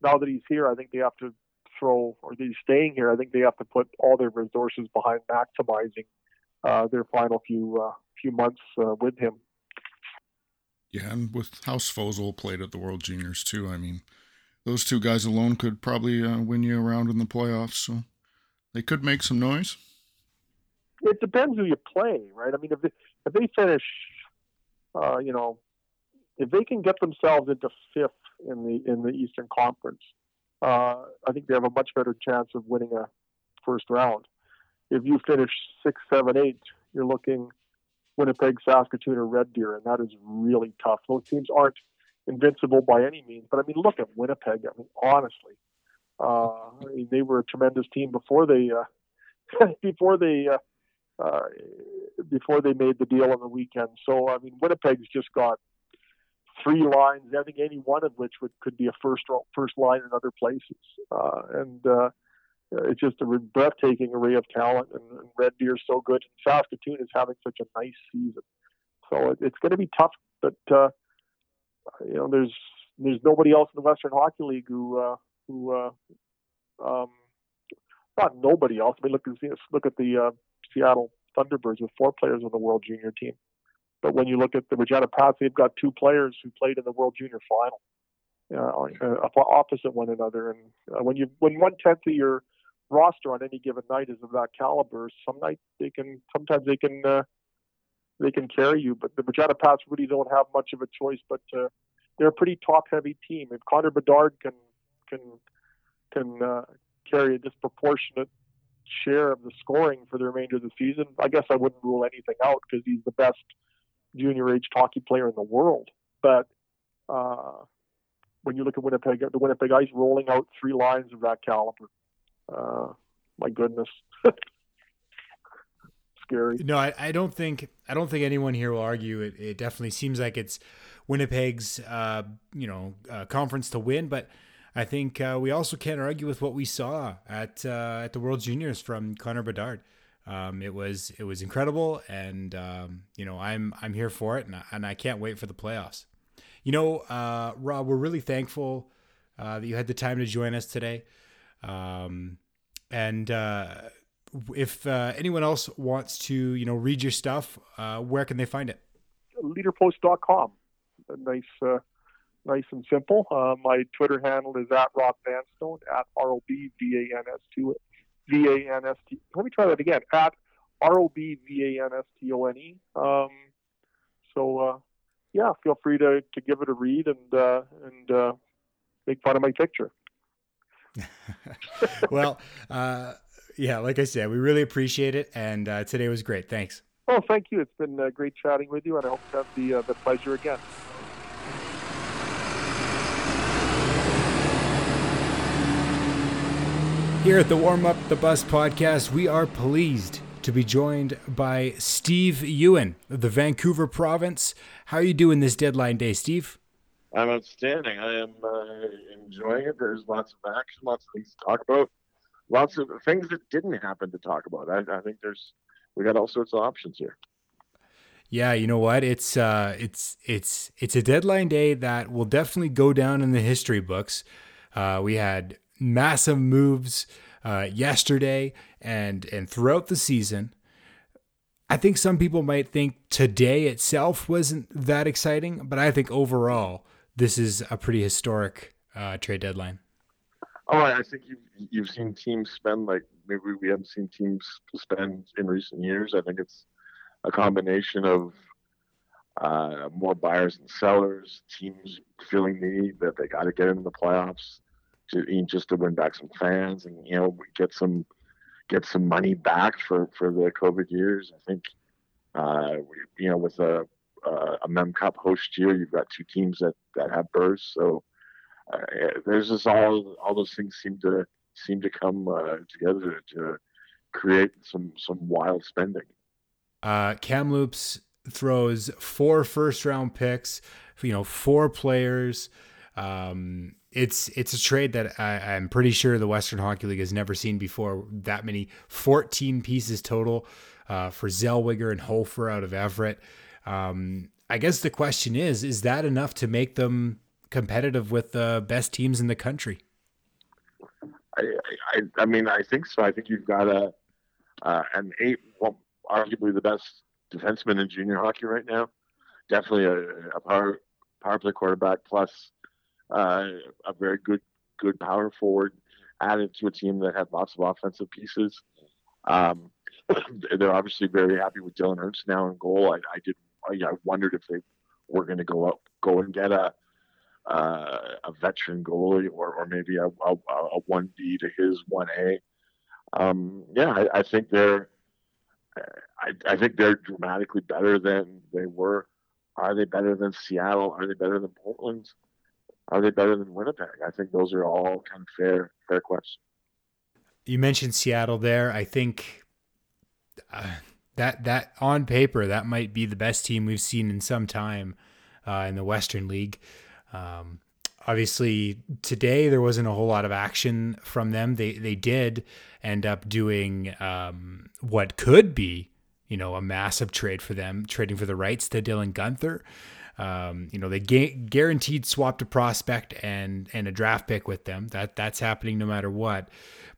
now that he's here, I think they have to throw, or he's staying here. I think they have to put all their resources behind maximizing uh, their final few uh, few months uh, with him. Yeah, and with how Svozil played at the World Juniors too, I mean, those two guys alone could probably uh, win you around in the playoffs. So they could make some noise. It depends who you play, right? I mean, if they, if they finish, uh, you know, if they can get themselves into fifth in the in the Eastern Conference, uh, I think they have a much better chance of winning a first round. If you finish six, seven, eight, you're looking Winnipeg, Saskatoon, or Red Deer, and that is really tough. Those teams aren't invincible by any means, but I mean, look at Winnipeg. I mean, honestly, uh, I mean, they were a tremendous team before they uh, before they uh, uh, before they made the deal on the weekend. So I mean, Winnipeg's just got three lines. I think any one of which would could be a first first line in other places, uh, and uh, it's just a breathtaking array of talent. And, and Red Deer is so good. And Saskatoon is having such a nice season, so it, it's going to be tough. But uh, you know, there's there's nobody else in the Western Hockey League who uh, who uh, um, not nobody else. I mean, look at look at the uh, Seattle Thunderbirds with four players on the World Junior team. But when you look at the Regina Pats, they've got two players who played in the World Junior Final, uh, uh, opposite one another. And uh, when you when one tenth of your roster on any given night is of that caliber, some nights they can sometimes they can uh, they can carry you. But the Regina Pats really don't have much of a choice, but uh, they're a pretty top heavy team. If Connor Bedard can can can uh, carry a disproportionate share of the scoring for the remainder of the season, I guess I wouldn't rule anything out because he's the best junior aged hockey player in the world. But uh, when you look at Winnipeg, the Winnipeg Ice rolling out three lines of that caliber, uh, my goodness, scary. No, I, I, don't think I don't think anyone here will argue. It, it definitely seems like it's Winnipeg's uh, you know uh, conference to win, but. I think uh, we also can't argue with what we saw at uh, at the World Juniors from Connor Bedard. Um, it was it was incredible, and um, you know I'm I'm here for it, and I, and I can't wait for the playoffs. You know, uh, Rob, we're really thankful uh, that you had the time to join us today. Um, and if uh, anyone else wants to, you know, read your stuff, uh, where can they find it? Leaderpost.com. Nice, uh, nice and simple. my Twitter handle is at Rob Vanstone at R O B V A N S T V A N S T. Let me try that again. At R O B V A N S T O N E. Um, so uh, yeah, feel free to, to give it a read and uh, and uh, make fun of my picture. well, uh, yeah, like I said, we really appreciate it, and uh, today was great. Thanks. Oh, thank you. It's been uh, great chatting with you, and I hope to have the uh, the pleasure again. Here at the Warm Up the Bus podcast, we are pleased to be joined by Steve Ewen of the Vancouver province. How are you doing this deadline day, Steve? I'm outstanding. I am uh, enjoying it. There's lots of action, lots of things to talk about, lots of things that didn't happen to talk about. I, I think there's we got all sorts of options here. Yeah, you know what? It's uh, it's it's it's a deadline day that will definitely go down in the history books. Uh, we had massive moves uh, yesterday and and throughout the season. I think some people might think today itself wasn't that exciting, but I think overall this is a pretty historic uh, trade deadline. Oh, I think you've you've seen teams spend like maybe we haven't seen teams spend in recent years. I think it's a combination of uh, more buyers and sellers, teams feeling the need that they got to get into the playoffs to just to win back some fans and you know get some get some money back for for the COVID years. I think uh, we, you know with a a Mem Cup host year, you've got two teams that that have berths, so uh, there's just all all those things seem to seem to come uh, together to create some some wild spending. Uh, Kamloops throws four first round picks, you know, four players. Um, it's it's a trade that I, am pretty sure the Western Hockey League has never seen before. That many, 14 pieces total uh, for Zellweger and Hofer out of Everett. Um, I guess the question is: Is that enough to make them competitive with the best teams in the country? I, I, I mean, I think so. I think you've got a uh, an eight, well, arguably the best defenseman in junior hockey right now. Definitely a, a power power play quarterback plus uh, a very good good power forward added to a team that had lots of offensive pieces. Um, they're obviously very happy with Dylan Ernst now in goal. I, I did. I, I wondered if they were going to go up, go and get a uh, a veteran goalie or, or maybe a, a, a 1B to his 1A. Um, yeah, I, I, think they're I, I, think they're dramatically better than they were. Are they better than Seattle? Are they better than Portland? Are they better than Winnipeg? I think those are all kind of fair fair questions. You mentioned Seattle there. I think uh, that that on paper that might be the best team we've seen in some time uh, in the Western League. Um, obviously, today there wasn't a whole lot of action from them. They they did end up doing um, what could be, you know, a massive trade for them, trading for the rights to Dylan Guenther. Um, you know, they ga- guaranteed swapped a prospect and and a draft pick with them. That that's happening no matter what.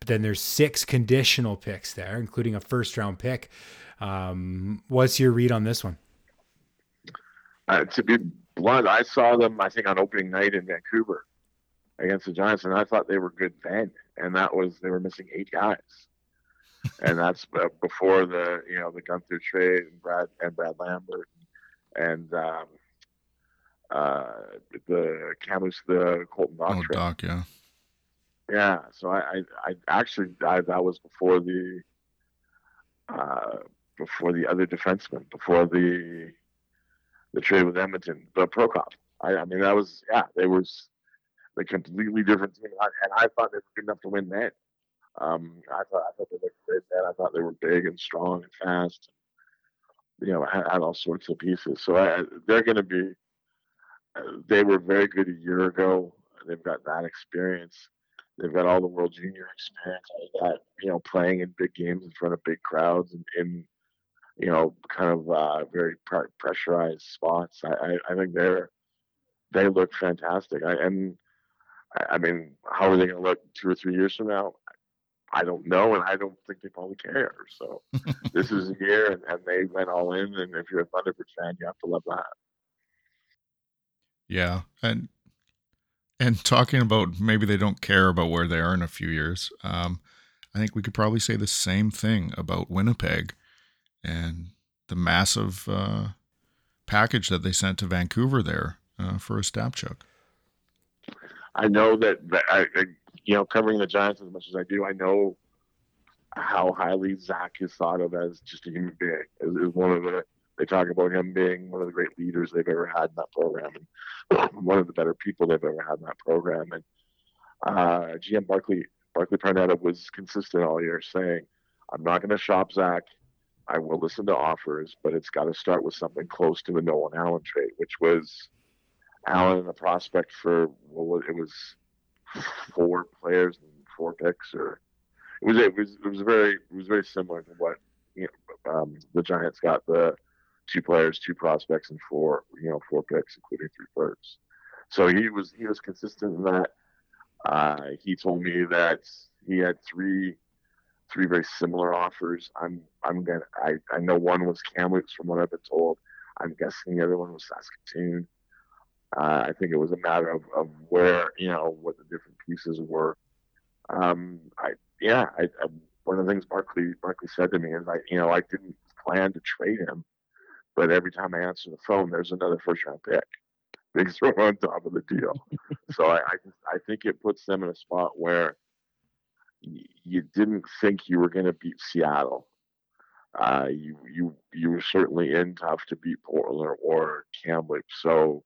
But then there's six conditional picks there, including a first round pick. Um, what's your read on this one? Uh, to be blunt, I saw them, I think, on opening night in Vancouver against the Giants, and I thought they were good then. And that was they were missing eight guys, and that's before the you know the Guenther trade and Brad and Brad Lambert and um, uh, the Camus the Colton Dach oh, trade. Dach, yeah. Yeah, so I, I, I actually I, that was before the uh, before the other defenseman, before the the trade with Edmonton, the Prokop. I, I mean, that was yeah, they was a completely different team, and I thought they were good enough to win that. Um, I thought I thought they looked great then. I thought they were big and strong and fast. You know, had, had all sorts of pieces. So I, they're going to be. They were very good a year ago. They've got that experience. They've got all the World Junior experience. All that you know, playing in big games in front of big crowds and in you know, kind of uh, very pre- pressurized spots. I, I, I, think they're they look fantastic. I, and I, I mean, how are they going to look two or three years from now? I don't know, and I don't think they probably care. So this is a year, and, and they went all in. And if you're a Thunderbird fan, you have to love that. Yeah, and and talking about maybe they don't care about where they are in a few years. Um, I think we could probably say the same thing about Winnipeg and the massive uh, package that they sent to Vancouver there uh, for Ostapchuk. I know that, that I, you know, covering the Giants as much as I do, I know how highly Zach is thought of as just a human being. Is, is one of the they talk about him being one of the great leaders they've ever had in that program, and one of the better people they've ever had in that program. And uh, GM Barclay Barclay Parneta was consistent all year, saying, "I'm not going to shop Zach. I will listen to offers, but it's got to start with something close to the Nolan Allen trade, which was Allen and a prospect for well, it was four players and four picks, or it was it was it was very it was very similar to what you know, um, the Giants got the two players, two prospects, and four you know four picks, including three firsts. So he was he was consistent in that. Uh, he told me that he had three three very similar offers. I'm I'm gonna I, I know one was Kamloops from what I've been told. I'm guessing the other one was Saskatoon. Uh, I think it was a matter of, of where you know what the different pieces were. Um, I yeah, I, I, one of the things Barclay Barclay said to me is I you know I didn't plan to trade him, but every time I answer the phone, there's another first round pick. They throw on top of the deal. so I I, I think it puts them in a spot where you didn't think you were going to beat Seattle. Uh, you you you were certainly in tough to beat Portland or Kamloops. So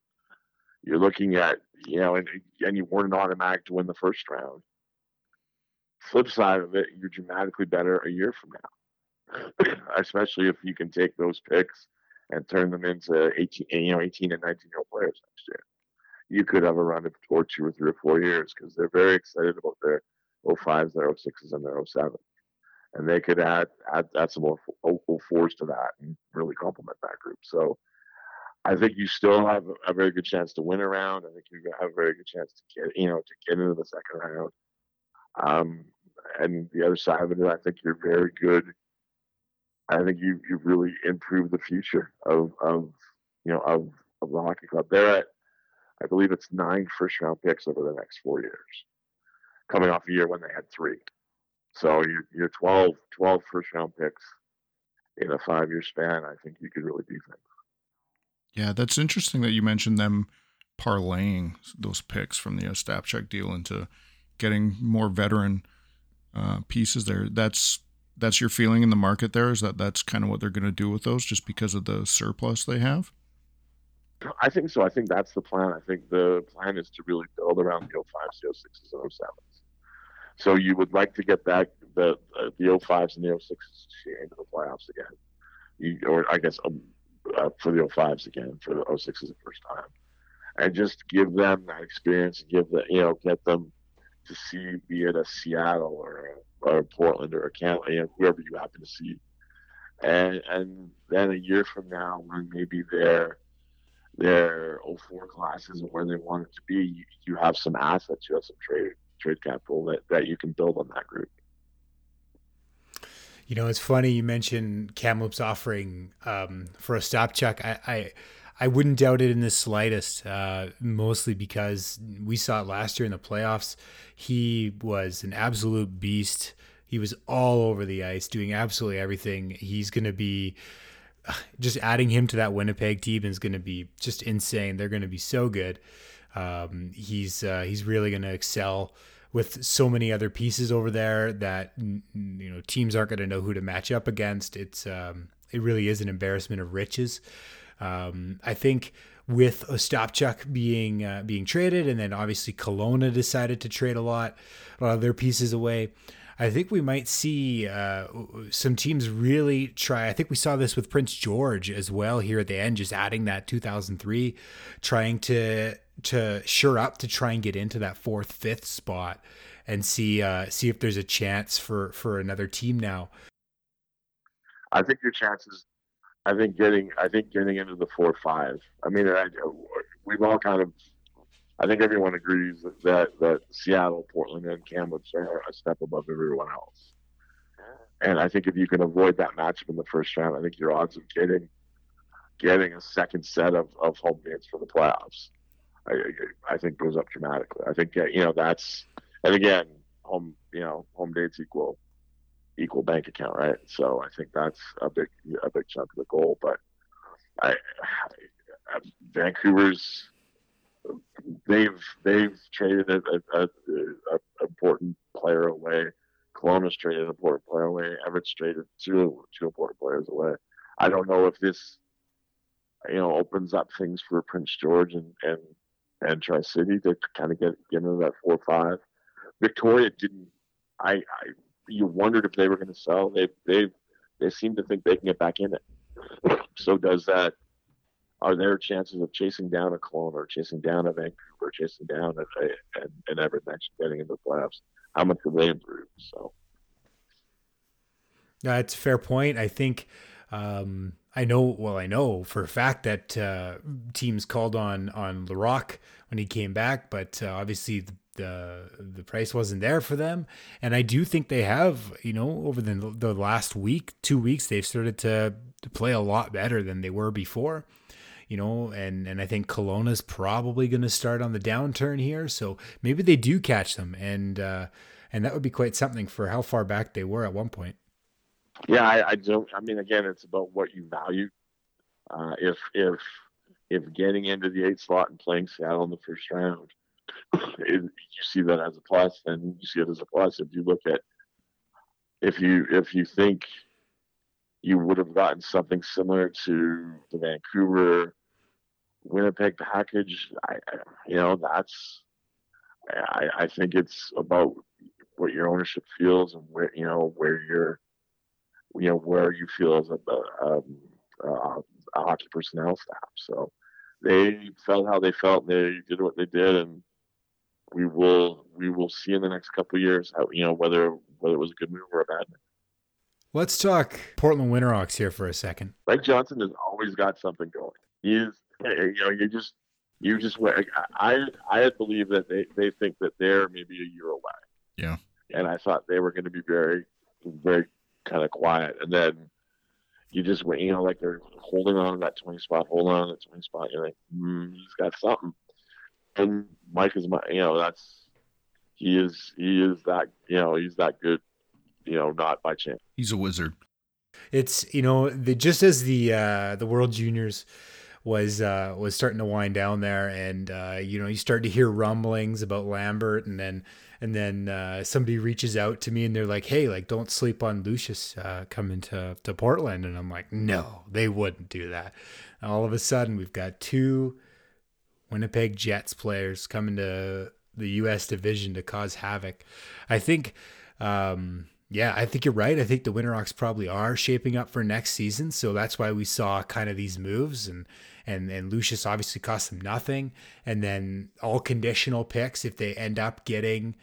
you're looking at you know, and and you weren't automatic to win the first round. Flip side of it, you're dramatically better a year from now, especially if you can take those picks and turn them into 18, you know, 18 and 19 year old players next year. You could have a run of or two or three or four years because they're very excited about their 05s, their 06s, and their 07s and they could add add, add some more fours to that and really complement that group. So I think you still have a very good chance to win around. I think you have a very good chance to get you know to get into the second round. Um, and the other side of it, I think you're very good. I think you you've really improved the future of of you know of of the hockey club. They're at I believe it's nine first round picks over the next four years, coming off a year when they had three. So you're, you're 12, 12 first round picks in a five year span. I think you could really do things. Yeah, that's interesting that you mentioned them parlaying those picks from the Ostapchuk deal into getting more veteran uh, pieces there. That's that's your feeling in the market there is that that's kind of what they're going to do with those just because of the surplus they have? I think so. I think that's the plan. I think the plan is to really build around the 05s, the 06s, and 07s. So you would like to get back the uh, the 05s and the 06s into the playoffs again. You, or I guess um, uh, for the 05s again, for the 06s the first time. And just give them that experience, give the you know, get them to see, be it a Seattle or a, or Portland or a Canada, you know, whoever you happen to see. And and then a year from now, when maybe their their 04 class isn't where they want it to be, you, you have some assets, you have some trade trade capital that, that you can build on that group. You know, it's funny you mentioned Kamloops offering um, for Ostapchuk. I, I I wouldn't doubt it in the slightest. Uh, mostly because we saw it last year in the playoffs. He was an absolute beast. He was all over the ice, doing absolutely everything. He's going to be just adding him to that Winnipeg team is going to be just insane. They're going to be so good. Um, he's uh, he's really going to excel with so many other pieces over there that you know teams aren't going to know who to match up against. It's um, it really is an embarrassment of riches. Um, I think with Ostapchuk being uh, being traded, and then obviously Kelowna decided to trade a lot, a lot of their pieces away. I think we might see uh, some teams really try. I think we saw this with Prince George as well here at the end, just adding that 2003, trying to to sure up to try and get into that fourth, fifth spot and see uh, see if there's a chance for for another team now. I think your chances. I think getting I think getting into the four five. I mean, I, we've all kind of. I think everyone agrees that that Seattle, Portland, and Kamloops are a step above everyone else. And I think if you can avoid that matchup in the first round, I think your odds of getting getting a second set of, of home games for the playoffs I, I think goes up dramatically. I think you know that's and again home you know home dates equal equal bank account, right? So I think that's a big a big chunk of the goal. But I, I Vancouver's they've they've traded a, a, a, a important player away. Kelowna's traded an important player away. Everett's traded two two important players away. I don't know if this you know opens up things for Prince George and and and Tri City to kind of get get into that four or five. Victoria didn't. I, I you wondered if they were going to sell. They they they seem to think they can get back in it. so does that. Are there chances of chasing down a Kelowna or chasing down a Vancouver, chasing down a, and, and Everett next getting into the playoffs? How much have they improved? So, yeah, it's a fair point. I think um, I know, well, I know for a fact that uh, teams called on on Laraque when he came back, but uh, obviously the, the, the price wasn't there for them. And I do think they have, you know, over the the last week, two weeks, they've started to to play a lot better than they were before. You know, and and I think Kelowna's probably going to start on the downturn here, so maybe they do catch them, and uh, and that would be quite something for how far back they were at one point. Yeah, I, I don't. I mean, again, it's about what you value. Uh, if if if getting into the eight slot and playing Seattle in the first round if you see that as a plus, then you see it as a plus. If you look at if you if you think you would have gotten something similar to the Vancouver Winnipeg package, I, I you know that's I, I think it's about what your ownership feels and where you know where you're you know where you feel as a, um, uh, a hockey personnel staff. So they felt how they felt. They did what they did, and we will we will see in the next couple of years how you know whether whether it was a good move or a bad move. Let's talk Portland Winterhawks here for a second. Mike Johnston has always got something going. He's you know you just you just I I believe that they they think that they're maybe a year away. Yeah. And I thought they were going to be very very kind of quiet, and then you just wait, you know like they're holding on to that 20 spot, holding on to that 20 spot. You're like, mm, he's got something. And Mike is my, you know, that's he is he is that you know he's that good, you know, not by chance. He's a wizard. It's you know the just as the uh, the World Juniors was uh, was starting to wind down there, and uh, you know you start to hear rumblings about Lambert, and then and then uh, somebody reaches out to me and they're like, "Hey, like don't sleep on Lucius uh, coming to to Portland," and I'm like, "No, they wouldn't do that." And all of a sudden, we've got two Winnipeg Jets players coming to the U.S. division to cause havoc. I think. Um, yeah, I think you're right. I think the Winterhawks probably are shaping up for next season, so that's why we saw kind of these moves and and and Lucius obviously cost them nothing, and then all conditional picks if they end up getting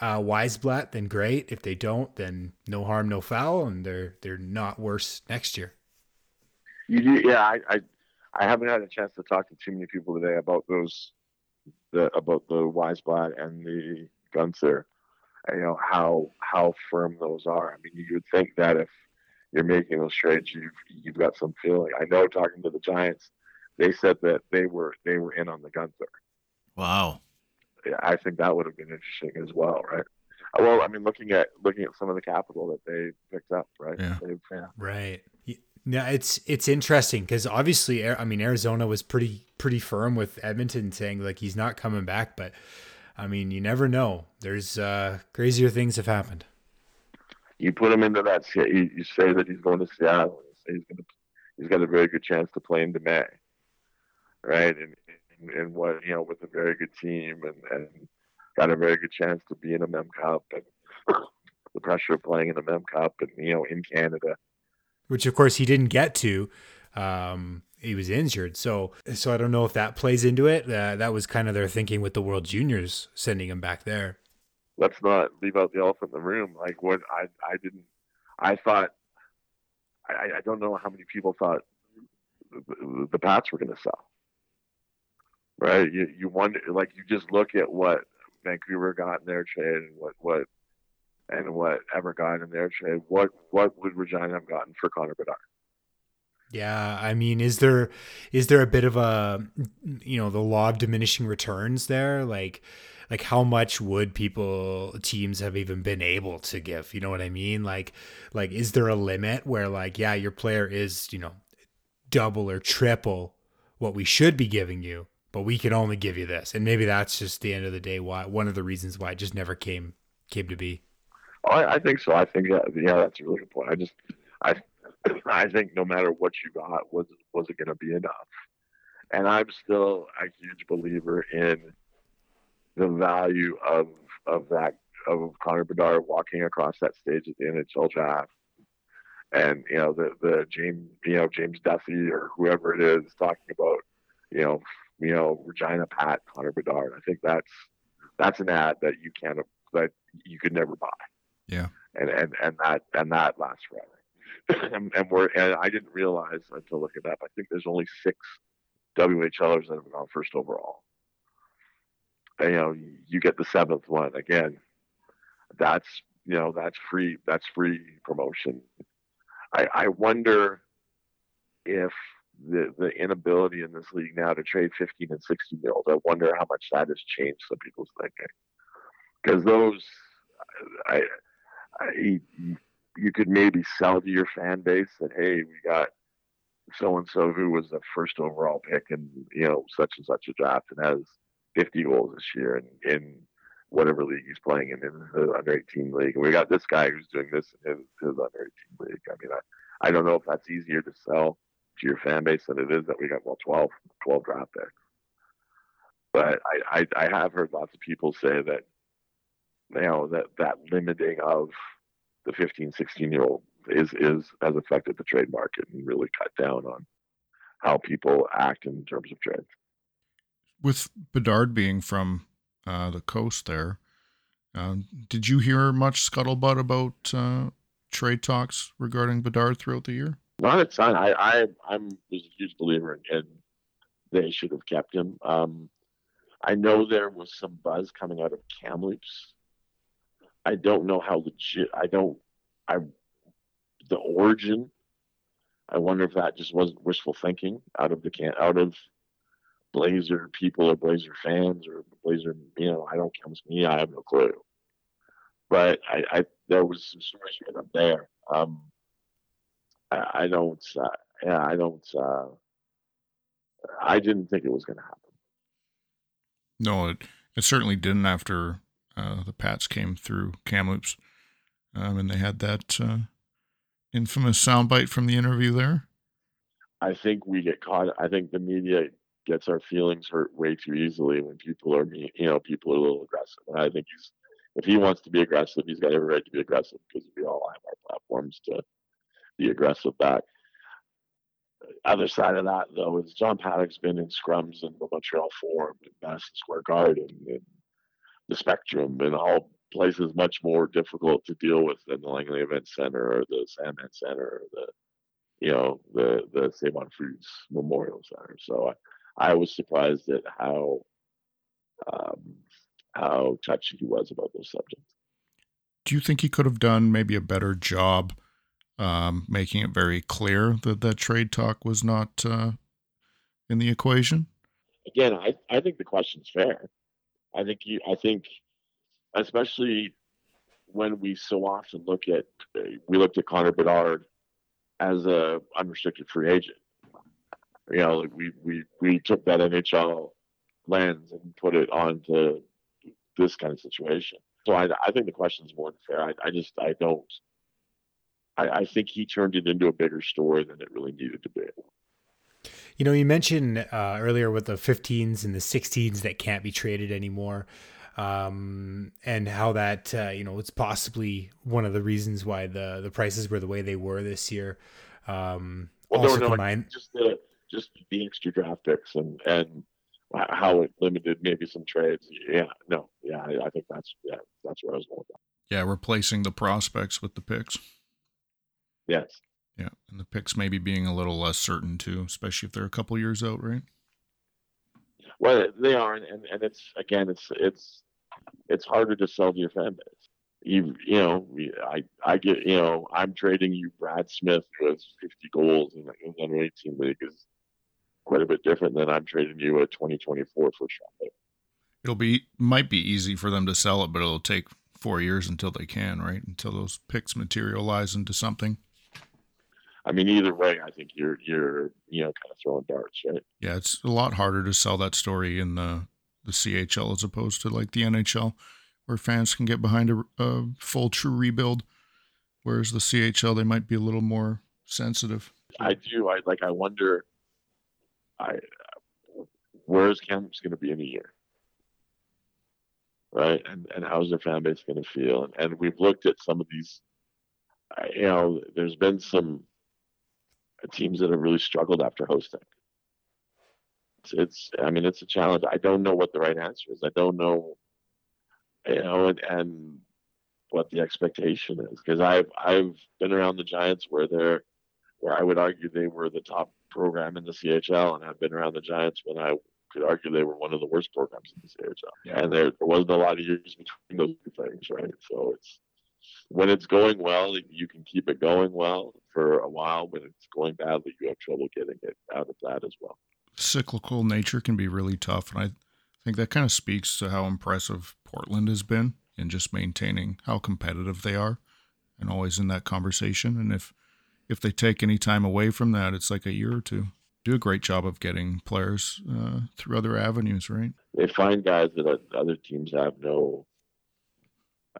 uh, Wiesblatt, then great. If they don't, then no harm, no foul, and they're they're not worse next year. You do, yeah. I, I I haven't had a chance to talk to too many people today about those the about the Wiesblatt and the Guenther. You know how how firm those are. I mean, you would think that if you're making those trades, you've you've got some feeling. I know talking to the Giants, they said that they were they were in on the Guenther. Wow. Yeah, I think that would have been interesting as well, right? Well, I mean, looking at looking at some of the capital that they picked up, right? Yeah. yeah. Right. Yeah, it's it's interesting because obviously, I mean, Arizona was pretty pretty firm with Edmonton saying like he's not coming back, but I mean, you never know. There's uh, crazier things have happened. You put him into that. You, you say that he's going to Seattle. You say he's going to. He's got a very good chance to play in the May right? And, and, and what, you know, with a very good team and, and got a very good chance to be in a Mem Cup and the pressure of playing in the Mem Cup and, you know, in Canada. Which, of course, he didn't get to. Um, he was injured. So, so I don't know if that plays into it. Uh, that was kind of their thinking with the World Juniors sending him back there. Let's not leave out the elephant in the room. Like what I, I didn't, I thought, I, I don't know how many people thought the, the Pats were going to sell right? You you wonder like you just look at what Vancouver got in their trade and what what and what Everett got in their trade. What what would Regina have gotten for Connor Bedard? Yeah, I mean, is there is there a bit of a you know the law of diminishing returns there? Like like how much would people teams have even been able to give? You know what I mean? Like like is there a limit where like yeah, your player is you know double or triple what we should be giving you, but we can only give you this. And maybe that's just the end of the day why one of the reasons why it just never came came to be. I, I think so. I think that yeah, that's a really good point. I just I I think no matter what you got, was was it going to be enough? And I'm still a huge believer in the value of of that of Connor Bedard walking across that stage at the NHL draft, and you know the the James you know James Duthie or whoever it is talking about you know you know, Regina Pat, Connor Bedard. I think that's that's an ad that you can't that you could never buy. Yeah. And and and that and that lasts forever. and, and we're and I didn't realize until looking up. I think there's only six WHLers that have gone first overall. And, you know, you get the seventh one again. That's you know that's free. That's free promotion. I I wonder if the the inability in this league now to trade 15 and 16 year olds. I wonder how much that has changed some people's thinking. Because those, I, I, you could maybe sell to your fan base that hey, we got so and so who was the first overall pick and you know such and such a draft and has 50 goals this year in, in whatever league he's playing in, in the under 18 league. And we got this guy who's doing this in his, his under 18 league. I mean, I, I don't know if that's easier to sell to your fan base than it is that we got, well, 12, 12 draft picks. But I, I, I have heard lots of people say that, you know, that, that limiting of the 15, 16 year old is, is has affected the trade market and really cut down on how people act in terms of trades. With Bedard being from uh, the coast there, um, did you hear much scuttlebutt about uh, trade talks regarding Bedard throughout the year? Not a ton. I, I I'm was a huge believer in, in they should have kept him. Um, I know there was some buzz coming out of Kamloops. I don't know how legit. I don't. I the origin. I wonder if that just wasn't wishful thinking out of the can out of Blazer people or Blazer fans or Blazer. You know, I don't count me. I have no clue. But I, I there was some stories right up there. Um, I, I don't. Uh, yeah, I don't. Uh, I didn't think it was going to happen. No, it, it certainly didn't after uh, the Pats came through Kamloops, um, and they had that uh, infamous soundbite from the interview there. I think we get caught. I think the media gets our feelings hurt way too easily when people are, you know, people are a little aggressive. And I think he's, if he wants to be aggressive, he's got every right to be aggressive because we all have our platforms to be aggressive back. Other side of that, though, is John Paddock's been in scrums in the Montreal Forum, Madison Square Garden, the Spectrum, and all places much more difficult to deal with than the Langley Event Center or the Sandman Center or the, you know, the the Save Foods Memorial Center. So I, I was surprised at how um, how touchy he was about those subjects. Do you think he could have done maybe a better job um, making it very clear that that trade talk was not uh, in the equation? Again, I, I think the question's fair. I think you, I think, especially when we so often look at, we looked at Connor Bedard as a unrestricted free agent. You know, like we, we, we took that NHL lens and put it onto this kind of situation. So I, I think the question's more than fair. I, I just, I don't, I, I think he turned it into a bigger story than it really needed to be. You know, you mentioned uh, earlier with the 15s and the 16s that can't be traded anymore, um, and how that uh, you know it's possibly one of the reasons why the the prices were the way they were this year. Um, well, also no, combined, just the just the extra draft picks and and how it limited maybe some trades. Yeah, no, yeah, I, I think that's yeah, that's where I was going. With Yeah, replacing the prospects with the picks. Yes. Yeah, and the picks maybe being a little less certain too, especially if they're a couple years out, right? Well, they are, and, and it's again, it's it's it's harder to sell to your fan base. You you know, I I get you know, I'm trading you Brad Smith has 50 goals in, in the under 18 league is quite a bit different than I'm trading you a 2024 first round pick. It'll be might be easy for them to sell it, but it'll take four years until they can, right? Until those picks materialize into something. I mean, either way, I think you're you're you know kind of throwing darts, right? Yeah, it's a lot harder to sell that story in the the CHL as opposed to like the NHL, where fans can get behind a, a full true rebuild, whereas the CHL they might be a little more sensitive. I do. I like. I wonder. I where's Kamloops going to be in a year, right? And and how's their fan base going to feel? And, and we've looked at some of these. You know, there's been some teams that have really struggled after hosting. It's, it's, I mean, it's a challenge. I don't know what the right answer is. I don't know, you know, and, and what the expectation is because I've I've been around the Giants where they're where I would argue they were the top program in the CHL, and I've been around the Giants when I could argue they were one of the worst programs in the CHL. Yeah. And there, there wasn't a lot of years between those two things, right? So it's when it's going well, you can keep it going well for a while. When it's going badly, you have trouble getting it out of that as well. Cyclical nature can be really tough, and I think that kind of speaks to how impressive Portland has been in just maintaining how competitive they are, and always in that conversation. And if if they take any time away from that, it's like a year or two. do a great job of getting players uh, through other avenues, right? They find guys that other teams have no.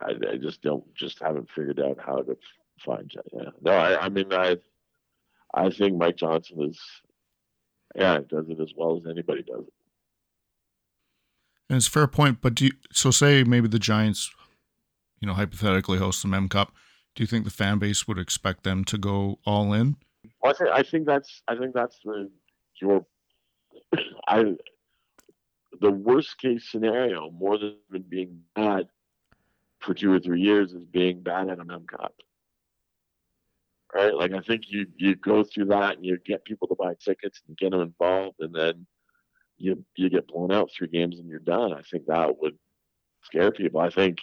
I, I just don't just haven't figured out how to find. Yeah, no, I, I mean I, I think Mike Johnston is, yeah, does it as well as anybody does it. And it's a fair point, but do you, so say maybe the Giants, you know, hypothetically host the Mem Cup. Do you think the fan base would expect them to go all in? Well, I think I think that's I think that's the your I the worst case scenario more than being bad for two or three years is being bad at a Mem Cup. Right? Like I think you you go through that and you get people to buy tickets and get them involved and then you you get blown out three games and you're done. I think that would scare people. I think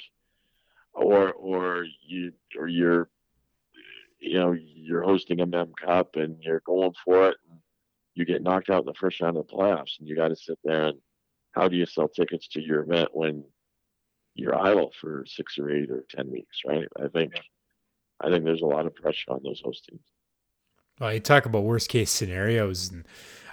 or or you or you're you know you're hosting a Mem Cup and you're going for it, and you get knocked out in the first round of the playoffs, and you got to sit there and how do you sell tickets to your event when you're idle for six or eight or ten weeks, right? I think I think there's a lot of pressure on those host teams. Well, you talk about worst case scenarios, and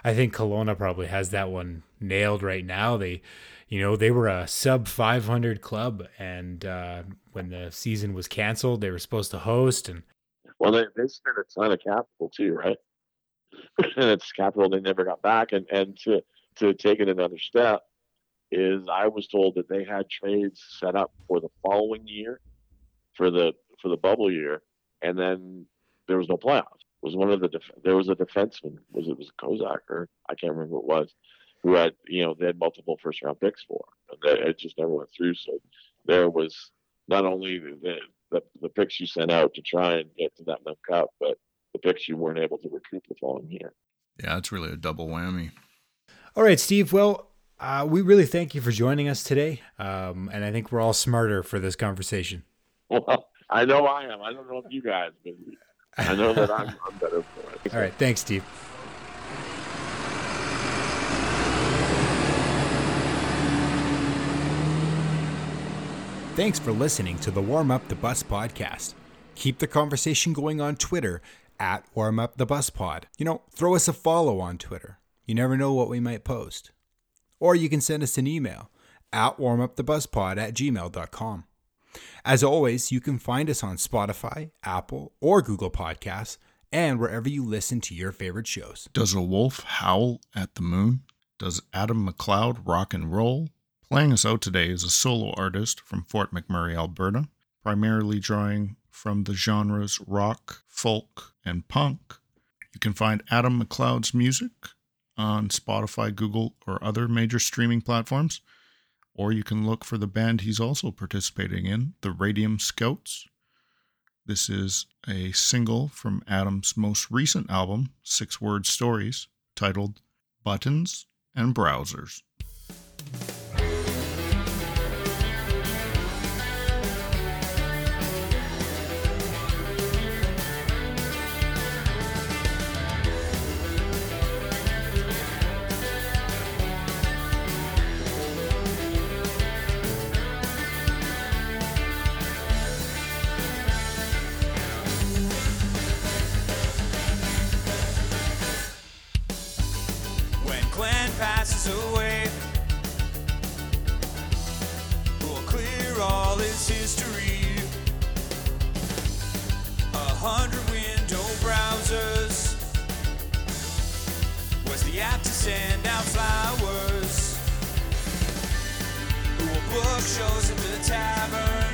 I think Kelowna probably has that one nailed right now. They, you know, they were a sub 500 club, and uh, when the season was canceled, they were supposed to host, and well, they, they spent a ton of capital too, right? and it's capital they never got back. And and to to take it another step is I was told that they had trades set up for the following year, for the for the bubble year, and then there was no playoffs. It was one of the def- there was a defenseman was it was Korczak or I can't remember what it was who had you know they had multiple first round picks for and they, it just never went through. So there was not only the, the, the picks you sent out to try and get to that Mem Cup, but the picks you weren't able to recoup the following year. Yeah, it's really a double whammy. All right, Steve. Well, uh, we really thank you for joining us today, um, and I think we're all smarter for this conversation. Well, I know I am. I don't know if you guys, but I know that I'm, I'm better for it. All right, thanks, Steve. Thanks for listening to the Warm Up the Bus podcast. Keep the conversation going on Twitter at Warm Up the Bus Pod. You know, throw us a follow on Twitter. You never know what we might post. Or you can send us an email at warmupthebuspod at gmail.com. As always, you can find us on Spotify, Apple, or Google Podcasts, and wherever you listen to your favorite shows. Does a wolf howl at the moon? Does Adam McLeod rock and roll? Playing us out today is a solo artist from Fort McMurray, Alberta, primarily drawing from the genres rock, folk, and punk. You can find Adam McLeod's music on Spotify, Google, or other major streaming platforms, or you can look for the band he's also participating in, the Radium Scouts. This is a single from Adam's most recent album, Six Word Stories, titled Buttons and Browsers. Away, we'll clear all his history. A hundred window browsers was the app to send out flowers. Will book shows at the tavern?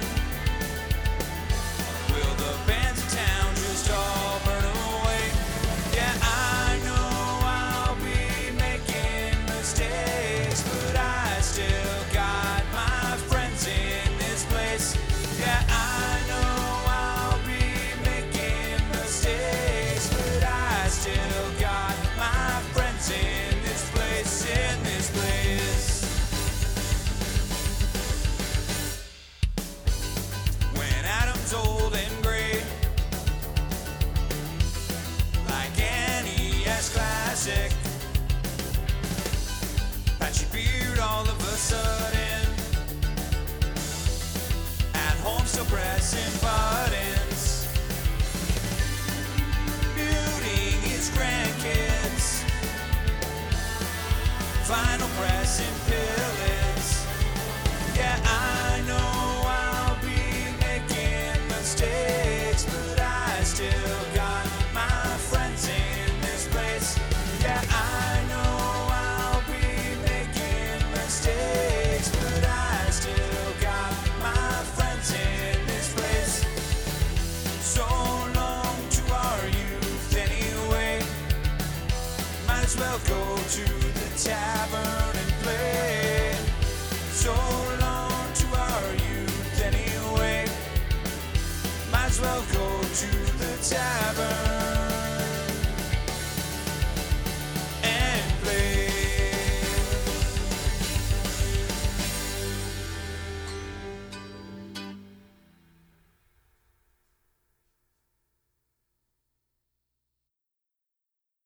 Youth